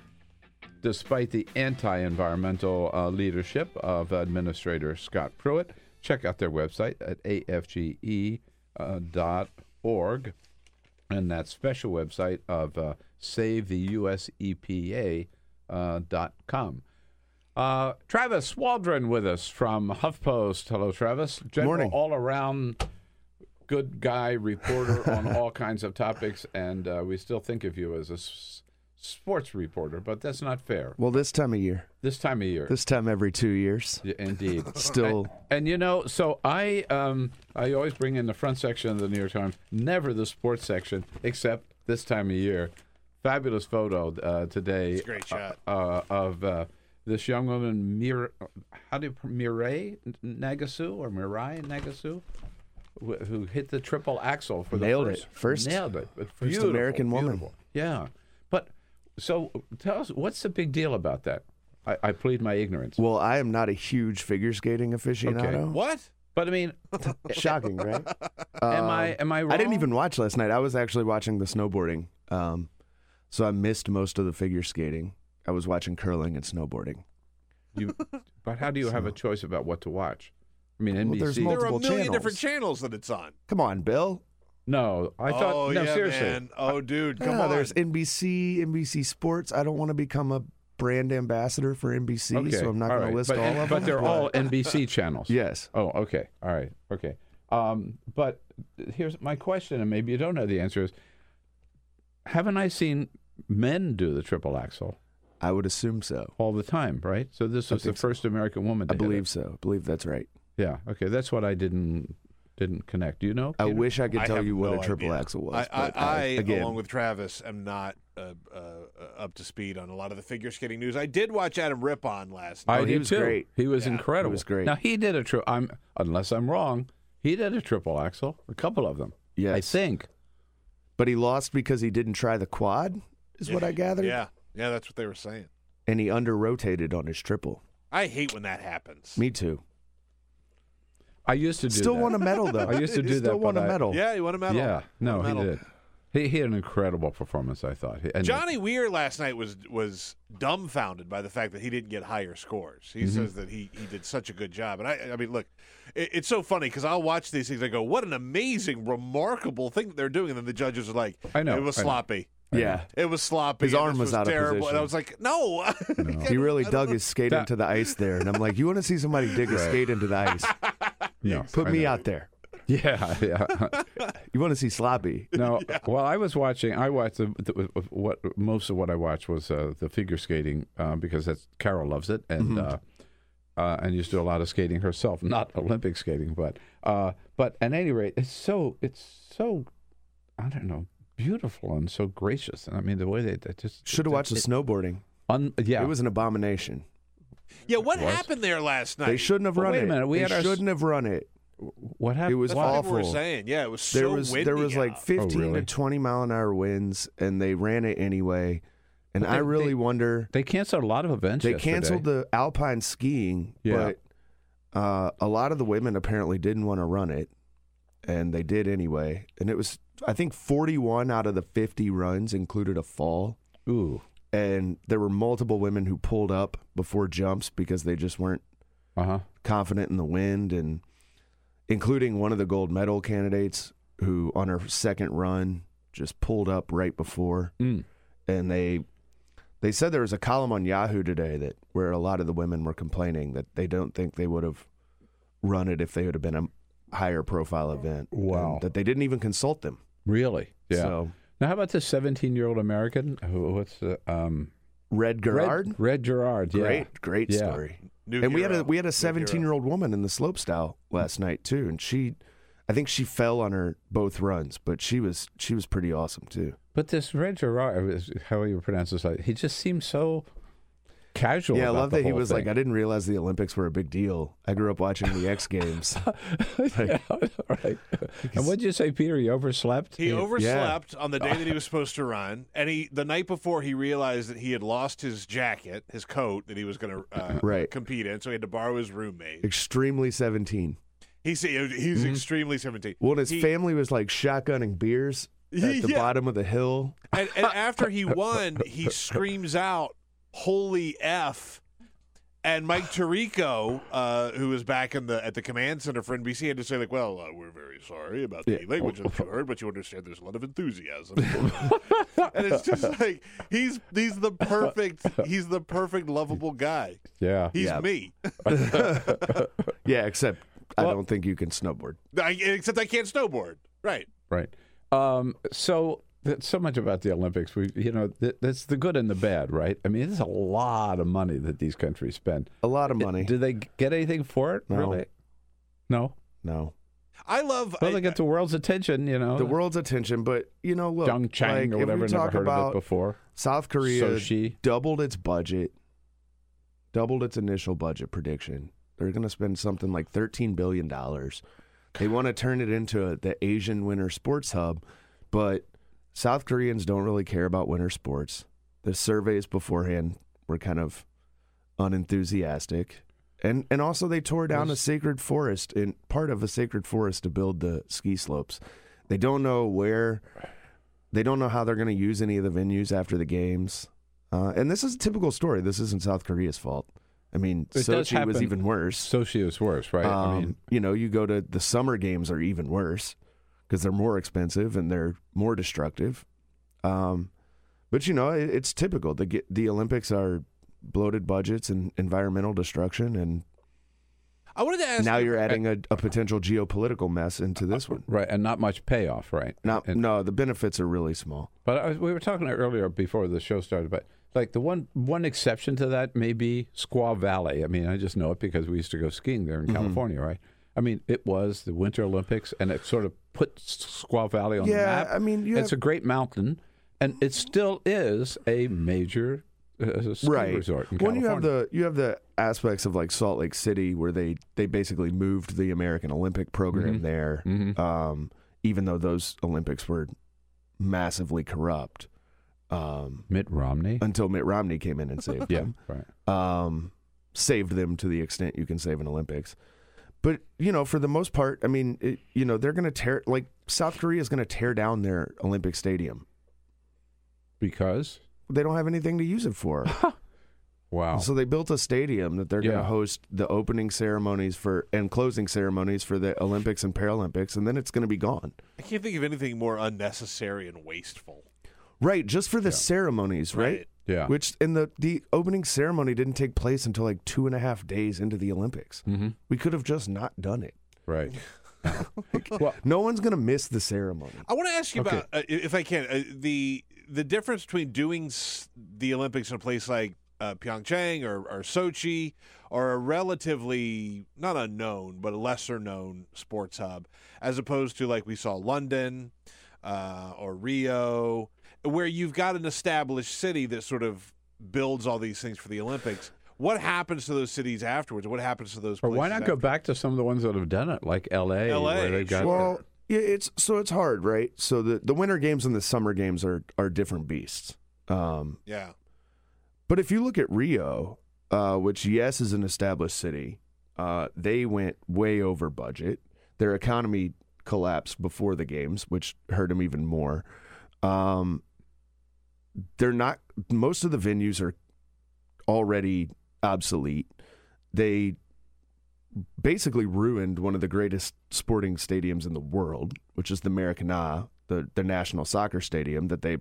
despite the anti environmental uh, leadership of Administrator Scott Pruitt. Check out their website at afge.org. and that special website of uh, SaveTheUSEPA uh, dot com. Uh, Travis Waldron with us from HuffPost. Hello, Travis. General Morning. all around good guy reporter <laughs> on all kinds of topics, and uh, we still think of you as a s- sports reporter, but that's not fair. Well, this time of year, This time of year. this time every two years, Yeah, Indeed. <laughs> still. And you know, so I um I always bring in the front section of the New York Times, never the sports section, except this time of year. Fabulous photo uh, today. It's a great shot. Uh, of uh, this young woman, Mir, how do you Mireille Nagasu or Mirai Nagasu, who, who hit the triple axel for Nailed the it. first, First- nailed it. But first American woman. beautiful. Yeah, but so tell us what's the big deal about that? I, I plead my ignorance. Well, I am not a huge figure skating aficionado. What? But I mean, <laughs> Shocking, right? <laughs> am I am I wrong? I didn't even watch last night. I was actually watching the snowboarding. Um, so I missed most of the figure skating. I was watching curling and snowboarding. You, <laughs> but how do you have a choice about what to watch? I mean, NBC. Well, there's There are a Multiple million channels. different channels that it's on. Come on, Bill. no, I thought. oh no, yeah, seriously. man. Oh, dude, come Yeah, on. There's NBC, NBC Sports. I don't want to become a brand ambassador for NBC, Okay, so I'm not all going right. to list but, all of them. But they're all NBC <laughs> channels. Yes. Oh, okay. All right. Okay. Um, but here's my question, and maybe you don't know the answer: Is haven't I seen men do the triple axel I would assume so. all the time? Right. So this was the think so. first American woman. I To hit believe it. so. I believe that's right. Yeah. Okay. That's what I didn't didn't connect. Do you know? I wish I could tell have you what no a triple idea. axel was. I, I, but I again, along with Travis, am not uh, uh, uh, up to speed on a lot of the figure skating news. I did watch Adam Rippon last night. I Oh, he did was too. great. He was Yeah, he incredible. was great. Now he did a triple. I'm unless I'm wrong. He did a triple axel, a couple of them. I think. but he lost because he didn't try the quad, is what I gathered. Yeah, yeah, that's what they were saying. And he under rotated on his triple. I hate when that happens. Me too. I used to do Still that. won a medal though. <laughs> I used to He do Still that, won but a I- medal. Yeah, he won a medal. Yeah, no, Won a he did. He, he had an incredible performance. I thought. And Johnny Weir last night was was dumbfounded by the fact that he didn't get higher scores. He Mm-hmm. says that he, he did such a good job, and I I mean, look, it, it's so funny because I'll watch these things. I go, "What an amazing, remarkable thing that they're doing," and then the judges are like, I know, it was I know. sloppy." Yeah. It was sloppy. His arm this was out of terrible. And I was like, no. <laughs> He really dug his skate That- into the ice there, and I'm like, "You want to see somebody dig a skate into the ice? <laughs> no, Put I me know. out there. Yeah, <laughs> yeah. You want to see sloppy? No, well, I was watching. I watched the, the, what most of what I watched was uh, the figure skating uh, because that's Carol loves it, and uh, uh, and used to do a lot of skating herself, not Olympic skating, but uh, but at any rate, it's so it's so I don't know beautiful and so gracious, and I mean the way they, they just Should have watched the snowboarding. Un, yeah, It was an abomination. yeah, what happened there last night? They shouldn't have But run wait a it. minute, we they had shouldn't have run it. what happened. It was That's what people were awful. saying. Yeah, it was There was windy there was like out. 15 really? to 20 mile an hour winds, and they ran it anyway. And But I really they- wonder. They canceled a lot of events. They yesterday. canceled the alpine skiing, Yeah. but uh, a lot of the women apparently didn't want to run it, and they did anyway. And it was, I think, 41 out of the 50 runs included a fall. Ooh, And there were multiple women who pulled up before jumps because they just weren't uh huh. confident in the wind, and including one of the gold medal candidates who, on her second run, just pulled up right before. Mm. And they they said there was a column on Yahoo today that where a lot of the women were complaining that they don't think they would have run it if they would have been a higher profile event. Wow. That they didn't even consult them. Really? Yeah. So Now, how about this 17 year old American? Who, what's the um, Red Gerard, Red, Red Gerard. Yeah. great, great Yeah. story. New and we had hero. a we had a 17 year old woman in the slopestyle last night too, and she, I think she fell on her both runs, but she was she was pretty awesome too. But this Red Gerard, is- how you pronounce this? He just seems so casual. yeah, I love the that he whole was like. I didn't realize the Olympics were a big deal. I grew up watching the X Games. <laughs> yeah, right. And what did you say, Peter? He overslept. He overslept on the day that he was <laughs> supposed to run, and he the night before he realized that he had lost his jacket, his coat that he was going to uh, <clears throat> Right. compete in, so he had to borrow his roommate. Extremely 17. He's he's extremely seventeen. Well, his He- family was like shotgunning beers at <laughs> the Yeah. bottom of the hill. and, and after he won, he screams out, "Holy f!" And Mike <sighs> Tirico, uh, who was back in the at the command center for NBC, had to say like, "Well, uh, we're very sorry about the Yeah. language that you heard, but you understand there's a lot of enthusiasm." <laughs> and it's just like he's he's the perfect <laughs> he's the perfect lovable guy. Yeah. He's Yeah. me. <laughs> Yeah, except I Well- don't think you can snowboard. I, except I can't snowboard. Right. Right. Um, so that's so much about the Olympics. We, you know, th- that's the good and the bad, right? I mean, it's a lot of money that these countries spend. A lot of money. Do they get anything for it? No. Really? No. No. I love. Well, I- they get the world's attention. You know, The world's attention, but you know, look, Pyeongchang like, or if whatever. we Never talk heard about of it before. South Korea Sochi. doubled its budget, doubled its initial budget prediction. They're going to spend something like thirteen billion dollars. They want to turn it into the Asian winter sports hub, but South Koreans don't really care about winter sports. The surveys beforehand were kind of unenthusiastic. And and also they tore down a sacred forest in part of a sacred forest to build the ski slopes. They don't know where they don't know how they're going to use any of the venues after the games. Uh, and this is a typical story. This isn't South Korea's fault. I mean, It Sochi was even worse. Sochi is worse, right? I Um, mean, you know, you go to the summer games are even worse because they're more expensive and they're more destructive. Um, but you know, it, it's typical. The the Olympics are bloated budgets and environmental destruction, and I wanted to ask. now you- you're adding a, a potential geopolitical mess into this one. right, and not much payoff, right? Not, And- no, the benefits are really small. But I we were talking earlier before the show started, but like the one one exception to that may be Squaw Valley. I mean, I just know it because we used to go skiing there in Mm-hmm. California, right? I mean, it was the Winter Olympics, and it sort of put Squaw Valley on the Yeah, map. I mean, it's have- a great mountain, and it still is a major uh, ski right. resort in when you have the you have the aspects of like Salt Lake City where they they basically moved the American Olympic program Mhm. there, Mhm. um, even though those Olympics were massively corrupt. Um, Mitt Romney. until Mitt Romney came in and saved <laughs> yeah, them. right. Um, saved them to the extent you can save an Olympics. But you know, for the most part, I mean, it, you know, they're going to tear like South Korea is going to tear down their Olympic stadium. Because They don't have anything to use it for. <laughs> wow, So they built a stadium that they're going Yeah. to host the opening ceremonies for and closing ceremonies for the Olympics and Paralympics, and then it's going to be gone. I can't think of anything more unnecessary and wasteful. Right, just for the ceremonies, right? Right. Yeah, Which in the the opening ceremony didn't take place until like two and a half days into the Olympics. hmm We could have just not done it. right. <laughs> No one's going to miss the ceremony. I want to ask you Okay. about, uh, if I can, uh, the the difference between doing s- the Olympics in a place like uh, Pyeongchang or, or Sochi, or a relatively not unknown but a lesser known sports hub, as opposed to like we saw London uh, or Rio, where you've got an established city that sort of builds all these things for the Olympics. What happens to those cities afterwards? What happens to those? Or places why not go back to some of the ones that have done it, like L.A., LA, where they've got Well, yeah, it's so it's hard, right? So the the winter games and the summer games are are different beasts. Um, Yeah. But if you look at Rio, uh, which yes is an established city, uh, they went way over budget. Their economy collapsed before the games, which hurt them even more. Um, they're not. Most of the venues are already obsolete. They basically ruined one of the greatest sporting stadiums in the world, which is the Maracana, the the national soccer stadium that they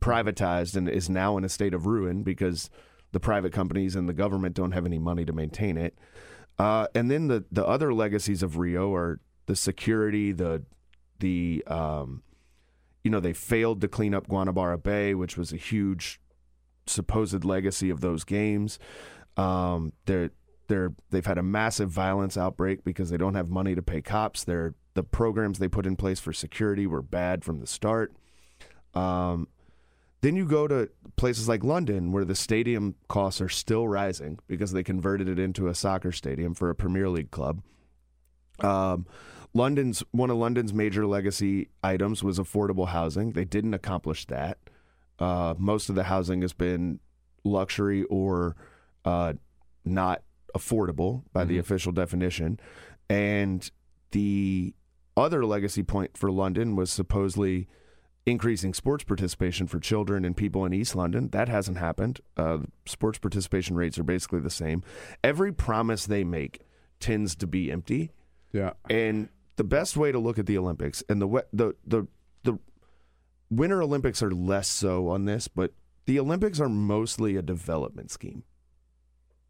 privatized and is now in a state of ruin because the private companies and the government don't have any money to maintain it. Uh, and then the the other legacies of Rio are the security, the the um, you know they failed to clean up Guanabara Bay, which was a huge supposed legacy of those games. Um, they're they're they've had a massive violence outbreak because they don't have money to pay cops. They're the programs they put in place for security were bad from the start. Um, then you go to places like London, where the stadium costs are still rising because they converted it into a soccer stadium for a Premier League club. Um, London's one of London's major legacy items was affordable housing. They didn't accomplish that. Uh, most of the housing has been luxury or uh, not affordable by the official definition. And the other legacy point for London was supposedly increasing sports participation for children and people in East London. That hasn't happened. Uh, sports participation rates are basically the same. Every promise they make tends to be empty. Yeah. And the best way to look at the Olympics and the the the the Winter Olympics are less so on this, but the Olympics are mostly a development scheme.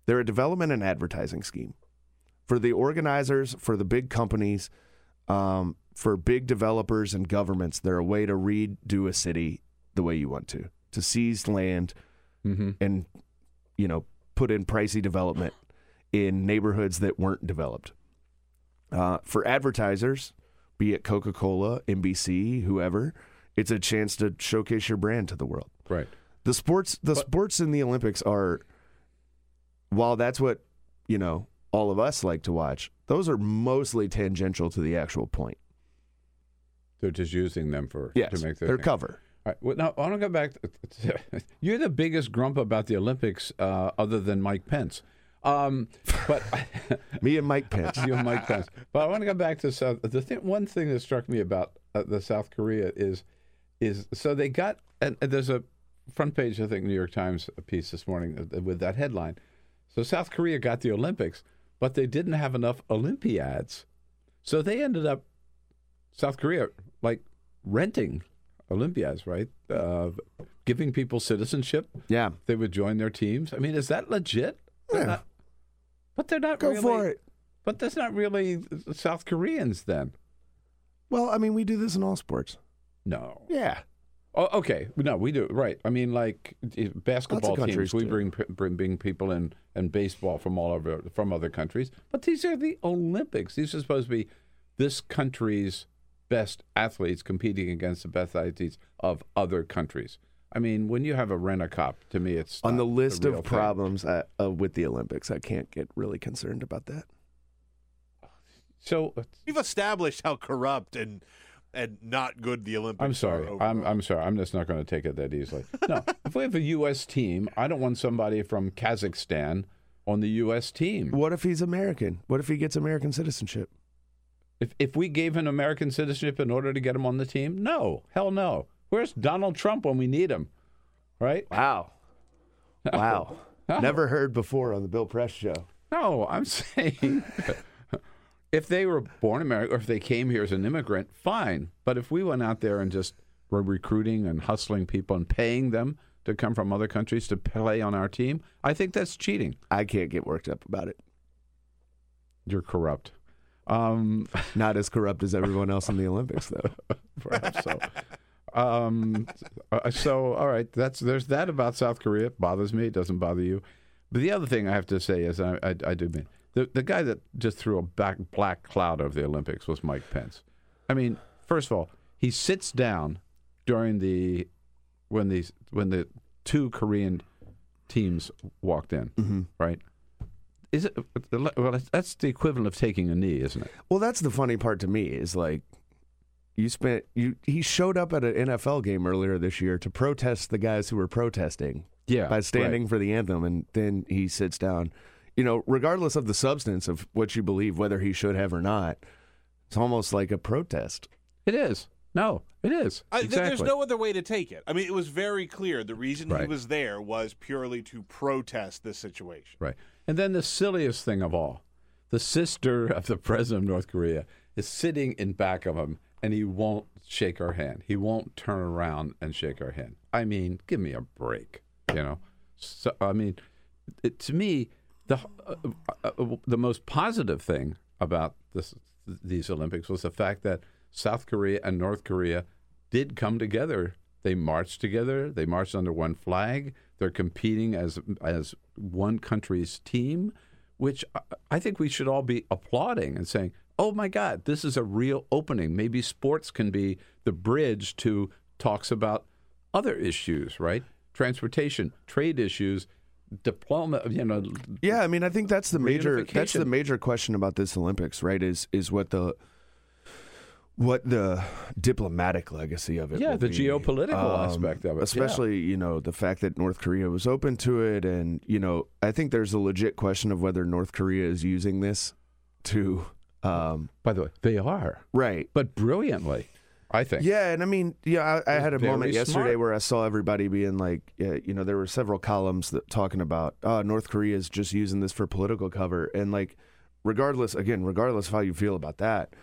They're a development and advertising scheme for the organizers, for the big companies, um, for big developers and governments. They're a way to redo a city the way you want to, to seize land Mm-hmm. and you know put in pricey development in neighborhoods that weren't developed. Uh, for advertisers, be it Coca Cola, NBC, whoever, it's a chance to showcase your brand to the world. Right. The sports, the sports in the Olympics are, while that's what you know all of us like to watch, those are mostly tangential to the actual point. They're just using them for Yes, to make their they're cover. All right. Well, now I want to go back. To, <laughs> you're the biggest grump about the Olympics, uh, other than Mike Pence. Um, but <laughs> Me and Mike Pence. <laughs> you and Mike Pence. But I want to go back to South. The one thing that struck me about uh, the South Korea is, is so they got and, and there's a front page I think New York Times piece this morning uh, with that headline. So South Korea got the Olympics, but they didn't have enough Olympiads, so they ended up South Korea like renting Olympiads, right? Uh, giving people citizenship. Yeah, They would join their teams. I mean, is that legit? They're Yeah. not- but they're not go really. for it. But that's not really South Koreans then. Well, I mean, we do this in all sports. No. Yeah, Oh, okay. No, we do. Right. I mean, like basketball teams, countries we do. bring, bring bring people in, and baseball from all over from other countries. But these are the Olympics. These are supposed to be this country's best athletes competing against the best athletes of other countries. I mean, when you have a rent a cop, to me, it's on the list real of thing. problems uh, uh, with the Olympics, I can't get really concerned about that. So We've established how corrupt and and not good the Olympics are I'm sorry. overall. I'm I'm sorry. I'm just not going to take it that easily. No, <laughs> if we have a U.S. team, I don't want somebody from Kazakhstan on the U.S. team. What if he's American? What if he gets American citizenship? If if we gave him American citizenship in order to get him on the team, no, hell no. Where's Donald Trump when we need him? Right? Wow. Wow. Never heard before on the Bill Press show. No, I'm <laughs> saying if they were born American or if they came here as an immigrant, fine. But if we went out there and just were recruiting and hustling people and paying them to come from other countries to play on our team, I think that's cheating. I can't get worked up about it. You're corrupt. Um, Not as corrupt as everyone else in the Olympics, though. <laughs> perhaps so. Um, <laughs> uh, so all right, that's there's that about South Korea. It bothers me. It doesn't bother you. But the other thing I have to say is I, I, I do mean the the guy that just threw a back, black cloud over the Olympics was Mike Pence. I mean, first of all, he sits down during the when these when the two Korean teams walked in, right? Is it well? That's the equivalent of taking a knee, isn't it? Well, that's the funny part to me is like you spent you he showed up at an NFL game earlier this year to protest the guys who were protesting Yeah, by standing right. for the anthem and then he sits down. You know, regardless of the substance of what you believe whether he should have or not, it's almost like a protest. It is. No, it is. I, exactly. There's no other way to take it. I mean, it was very clear. The reason he was there was purely to protest this situation. Right. And then the silliest thing of all, the sister of the president of North Korea is sitting in back of him and he won't shake our hand. He won't turn around and shake our hand. I mean, give me a break, you know. So I mean, it, to me, the uh, uh, uh, the most positive thing about this these Olympics was the fact that South Korea and North Korea did come together. They marched together. They marched under one flag. They're competing as as one country's team, which I- I think we should all be applauding and saying, "Oh my God, this is a real opening. Maybe sports can be the bridge to talks about other issues, right? Transportation, trade issues, diploma. You know, Yeah, I mean, I think that's the major that's the major question about this Olympics, right? Is is what the what the diplomatic legacy of it? Yeah, will the be. Um, geopolitical aspect of it, yeah. especially you know the fact that North Korea was open to it, and you know I think there's a legit question of whether North Korea is using this to, um, by the way, they are right, but brilliantly. I think. Yeah, and I mean, yeah, I, I had a moment yesterday smart. where I saw everybody being like, yeah, you know, there were several columns that talking about, oh, North Korea is just using this for political cover, and like, regardless, again, regardless of how you feel about that,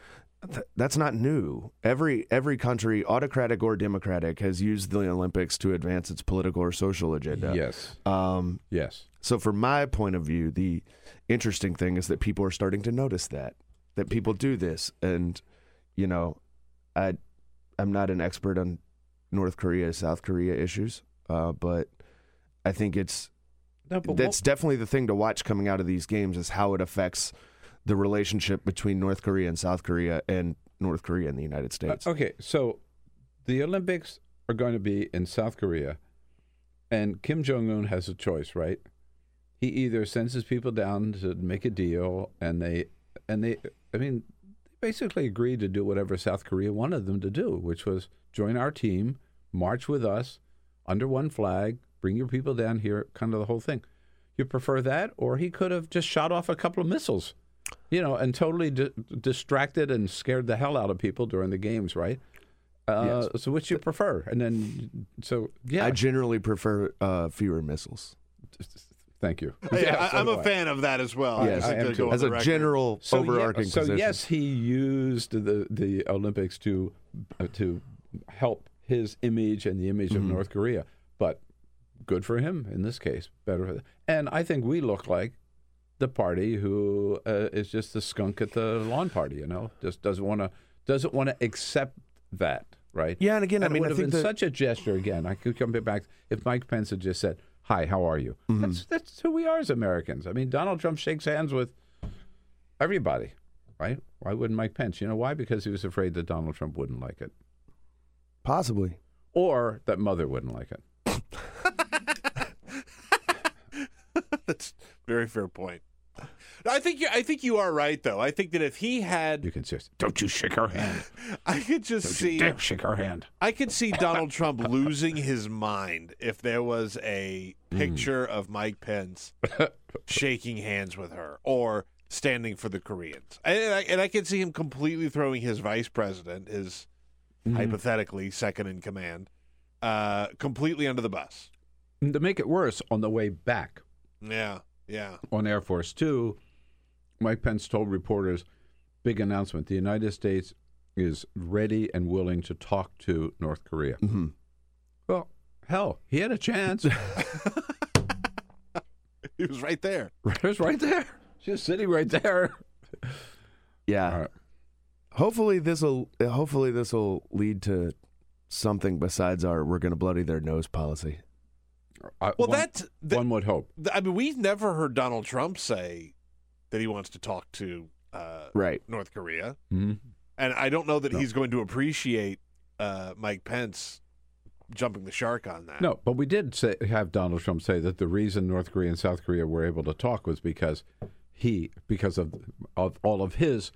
th- that's not new. Every every country, autocratic or democratic, has used the Olympics to advance its political or social agenda. Yes. Um, Yes. so, from my point of view, the interesting thing is that people are starting to notice that that people do this, and you know, I I'm not an expert on North Korea, South Korea issues, uh, but I think it's No, that's what- definitely the thing to watch coming out of these games is how it affects the relationship between North Korea and South Korea and North Korea and the United States. Uh, okay, so the Olympics are going to be in South Korea, and Kim Jong Un has a choice, right? He either sends his people down to make a deal, and they, and they, I mean, they basically agreed to do whatever South Korea wanted them to do, which was join our team, march with us under one flag, bring your people down here, kind of the whole thing. You prefer that, or he could have just shot off a couple of missiles, you know, and totally di- distracted and scared the hell out of people during the games, right? Uh, So, which you prefer? And then, so yeah, I generally prefer uh, fewer missiles. Thank you. Hey, Yeah, I, so I'm do a I. fan of that as well. Yes, I'd I am too. As a record. general So, overarching yeah, so position. yes, he used the the Olympics to uh, to help his image and the image Mm-hmm. of North Korea, but good for him in this case. Better, for and I think we look like the party who uh, is just the skunk at the lawn party. You know, just doesn't want to doesn't want to accept that. Right? Yeah, and again, I mean, it I have think been that- such a gesture. Again, I could come back if Mike Pence had just said, "Hi, how are you?" Mm-hmm. That's that's who we are as Americans. I mean, Donald Trump shakes hands with everybody, right? Why wouldn't Mike Pence? You know why? Because he was afraid that Donald Trump wouldn't like it, Possibly. or that Mother wouldn't like it. <laughs> That's a very fair point. I think you, I think you are right though. I think that if he had, You can just don't you shake her hand. <laughs> I could just Don't see you dare shake her hand. I could see Donald Trump losing his mind if there was a Hmm. picture of Mike Pence <laughs> shaking hands with her or standing for the Koreans. And I, and I could see him completely throwing his vice president, his Hmm. hypothetically second in command, uh, completely under the bus. And to make it worse, on the way back Yeah, yeah. on Air Force Two, Mike Pence told reporters, "Big announcement: the United States is ready and willing to talk to North Korea." Mm-hmm. Well, hell, he had a chance. <laughs> <laughs> He was right there. He was right there, just sitting right there. Yeah. All right. Hopefully this will hopefully this will lead to something besides our we're going to bloody their nose policy. I- Well, one- that's that, one would hope. I mean, we've never heard Donald Trump say that he wants to talk to uh, Right. North Korea, Mhm. and I don't know that No. he's going to appreciate uh, Mike Pence jumping the shark on that. No, but we did say, have Donald Trump say that the reason North Korea and South Korea were able to talk was because he, because of of all of his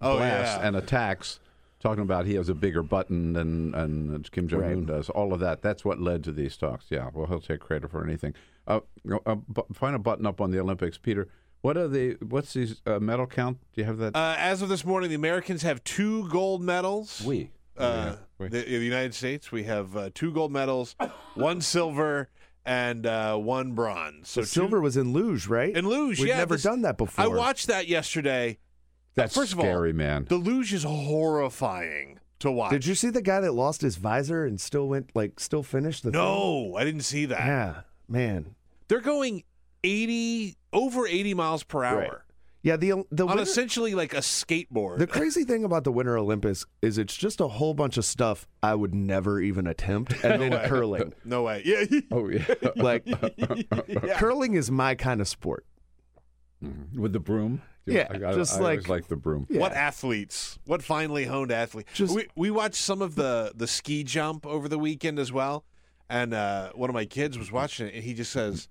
Oh, blasts yeah. and attacks, talking about he has a bigger button than and Kim Jong Un Right. does. All of that. That's what led to these talks. Yeah. Well, he'll take credit for anything. Uh, uh, bu- final button up on the Olympics, Peter. What are the what's the uh, medal count? Do you have that? Uh, as of this morning, the Americans have two gold medals. we. Uh, we. the, in the United States, we have uh, two gold medals, <laughs> one silver, and uh, one bronze. So So silver was in luge, right? in luge. We've yeah, never this- done that before. I watched that yesterday. That's First of all, scary, man. The luge is horrifying to watch. Did you see the guy that lost his visor and still went like still finished the thing? No, I didn't see that. Yeah, man. They're going 80 over 80 miles per hour Right. Yeah, the the on winter, essentially like a skateboard. the crazy thing about the Winter Olympics is it's just a whole bunch of stuff I would never even attempt, and <laughs> then way. curling. <laughs> no way. Yeah. <laughs> oh yeah. Like curling is my kind of sport. With the broom. Yeah, I, got, just I always like- like the broom. Yeah. What athletes? What finely honed athletes? Just- we we watched some of the the ski jump over the weekend as well, and uh, one of my kids was watching it, and he just says,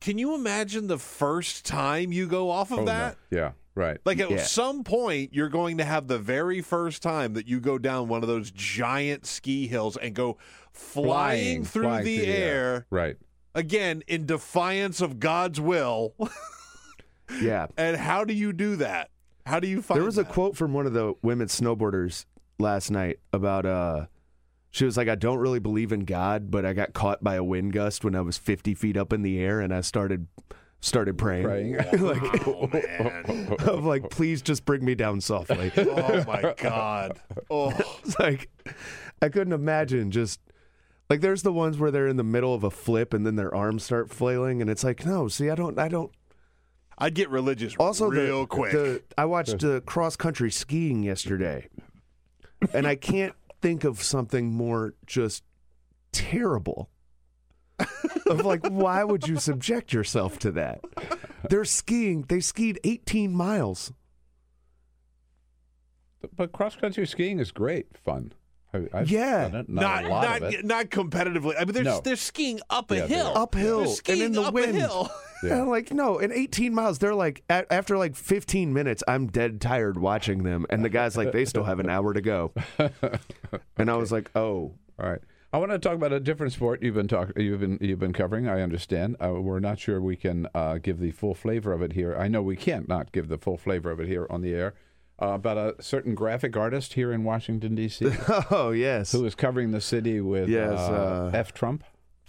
"Can you imagine the first time you go off of Oh, no. that?" Yeah. Right. Like at Yeah. some point, you're going to have the very first time that you go down one of those giant ski hills and go flying, through flying the air Right. again in defiance of God's will. <laughs> Yeah. and how do you do that? How do you find There was a quote from one of the women snowboarders last night about uh she was like, I don't really believe in God, but I got caught by a wind gust when I was 50 feet up in the air, and I started started praying. Praying. <laughs> like, Oh man. <laughs> I'm like, please just bring me down softly. <laughs> Oh my God. Oh. It's like I couldn't imagine just like there's the ones where they're in the middle of a flip and then their arms start flailing, and it's like, no, see, I don't, I don't. I'd get religious Also, real the, quick. the I watched uh, cross country skiing yesterday, and I can't think of something more just terrible. of like, why would you subject yourself to that? They're skiing. They skied 18 miles. But cross country skiing is great fun. I, I've Yeah. done it, not, not a lot not of it. not competitively. I mean, they're No. they're skiing up a Yeah, hill. are. Uphill They're and in the up wind. <laughs> And like, no, in 18 miles, they're like, a- after like 15 minutes, I'm dead tired watching them. And the guy's like, they still have an hour to go. <laughs> And I was like, oh, All right. I want to talk about a different sport you've been talk- you've been you've been covering. I understand. Uh, we're not sure we can uh, give the full flavor of it here. I know we can't not give the full flavor of it here on the air. Uh, about a certain graphic artist here in Washington D.C. <laughs> oh, yes. who is covering the city with Yes, uh, uh, F Trump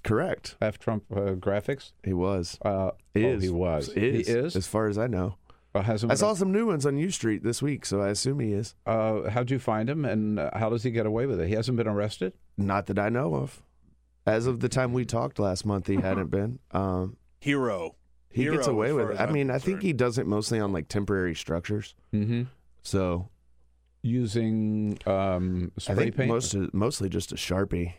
Correct. F Trump uh, graphics. He was. Uh, Is. oh, he was. Is. He is. As far as I know. Uh, hasn't I been saw some new ones on U Street this week, so I assume he is. Uh, how'd you find him, and uh, how does he get away with it? He hasn't been arrested. Not that I know of. As of the time we talked last month, he hadn't been. Um, Hero. he Hero, gets away with it. I I'm mean, I think he does it mostly on like temporary structures. Mm-hmm. So Using um, I spray think paint. most mostly just a sharpie.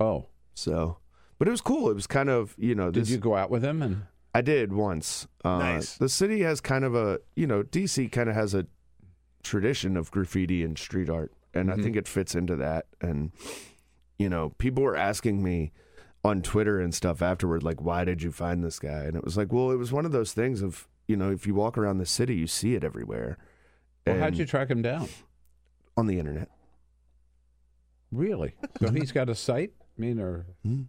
oh, So, but it was cool. It was kind of you know. did you go out with him? And I did once. Uh, Nice. The city has kind of a you know DC kind of has a tradition of graffiti and street art, and Mhm. I think it fits into that. And you know, people were asking me on Twitter and stuff afterward, like, "Why did you find this guy?" And it was like, well, it was one of those things of you know, if you walk around the city, you see it everywhere. well, how'd you track him down? on the internet? Really? <laughs> So he's got a site. I mean, or Hmm.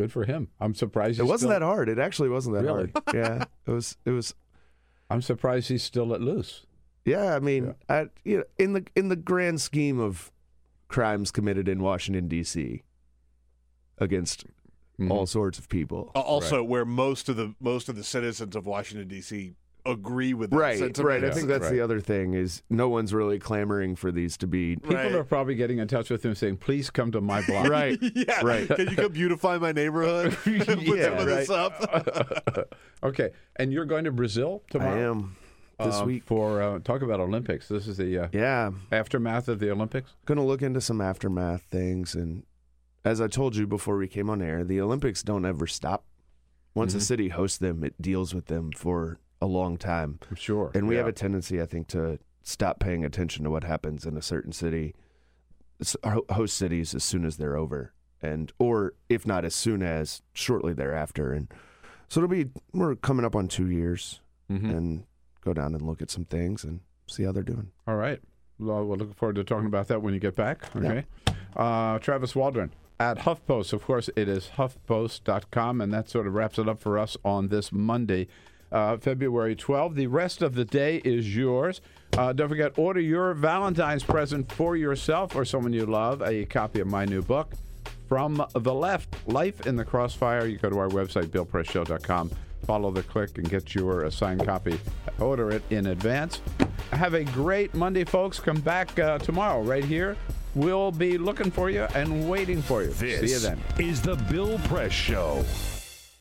Good for him. I'm surprised. It wasn't still, that hard. It actually wasn't that Really? hard. Yeah, it was. It was. I'm surprised he's still at loose. Yeah, I mean, I, you know, in the in the grand scheme of crimes committed in Washington D.C. against Mhm. all sorts of people, Uh, Also, where most of the most of the citizens of Washington D.C. agree with that right, sentiment. right. I think that's right. the other thing is no one's really clamoring for these to be People Right. are probably getting in touch with him saying, "Please come to my <laughs> block." right. <laughs> yeah, Right. Can you come beautify my neighborhood? <laughs> Put Yeah, some of this right. up. okay, and you're going to Brazil tomorrow. I am this uh, week. for uh, talk about Olympics. This is the uh, Yeah, aftermath of the Olympics. going to look into some aftermath things, and as I told you before we came on air, the Olympics don't ever stop. Once a Mhm. city hosts them, it deals with them for a long time. I'm sure, And we Yeah. have a tendency, I think, to stop paying attention to what happens in a certain city, host cities, as soon as they're over, and or if not as soon as shortly thereafter. And so it'll be we're coming up on two years, Mhm. and go down and look at some things and see how they're doing. All right. Well, we're looking forward to talking about that when you get back. Okay. Uh, Travis Waldron at HuffPost. Of course, it is HuffPost.com, and that sort of wraps it up for us on this Monday, uh, February 12th. The rest of the day is yours. Uh, don't forget, order your Valentine's present for yourself or someone you love a copy of my new book, From the Left Life in the Crossfire. You go to our website, BillPressShow.com. Follow the click and get your uh, signed copy. Order it in advance. Have a great Monday, folks. Come back uh, tomorrow right here. We'll be looking for you and waiting for you. See you then. is the Bill Press Show.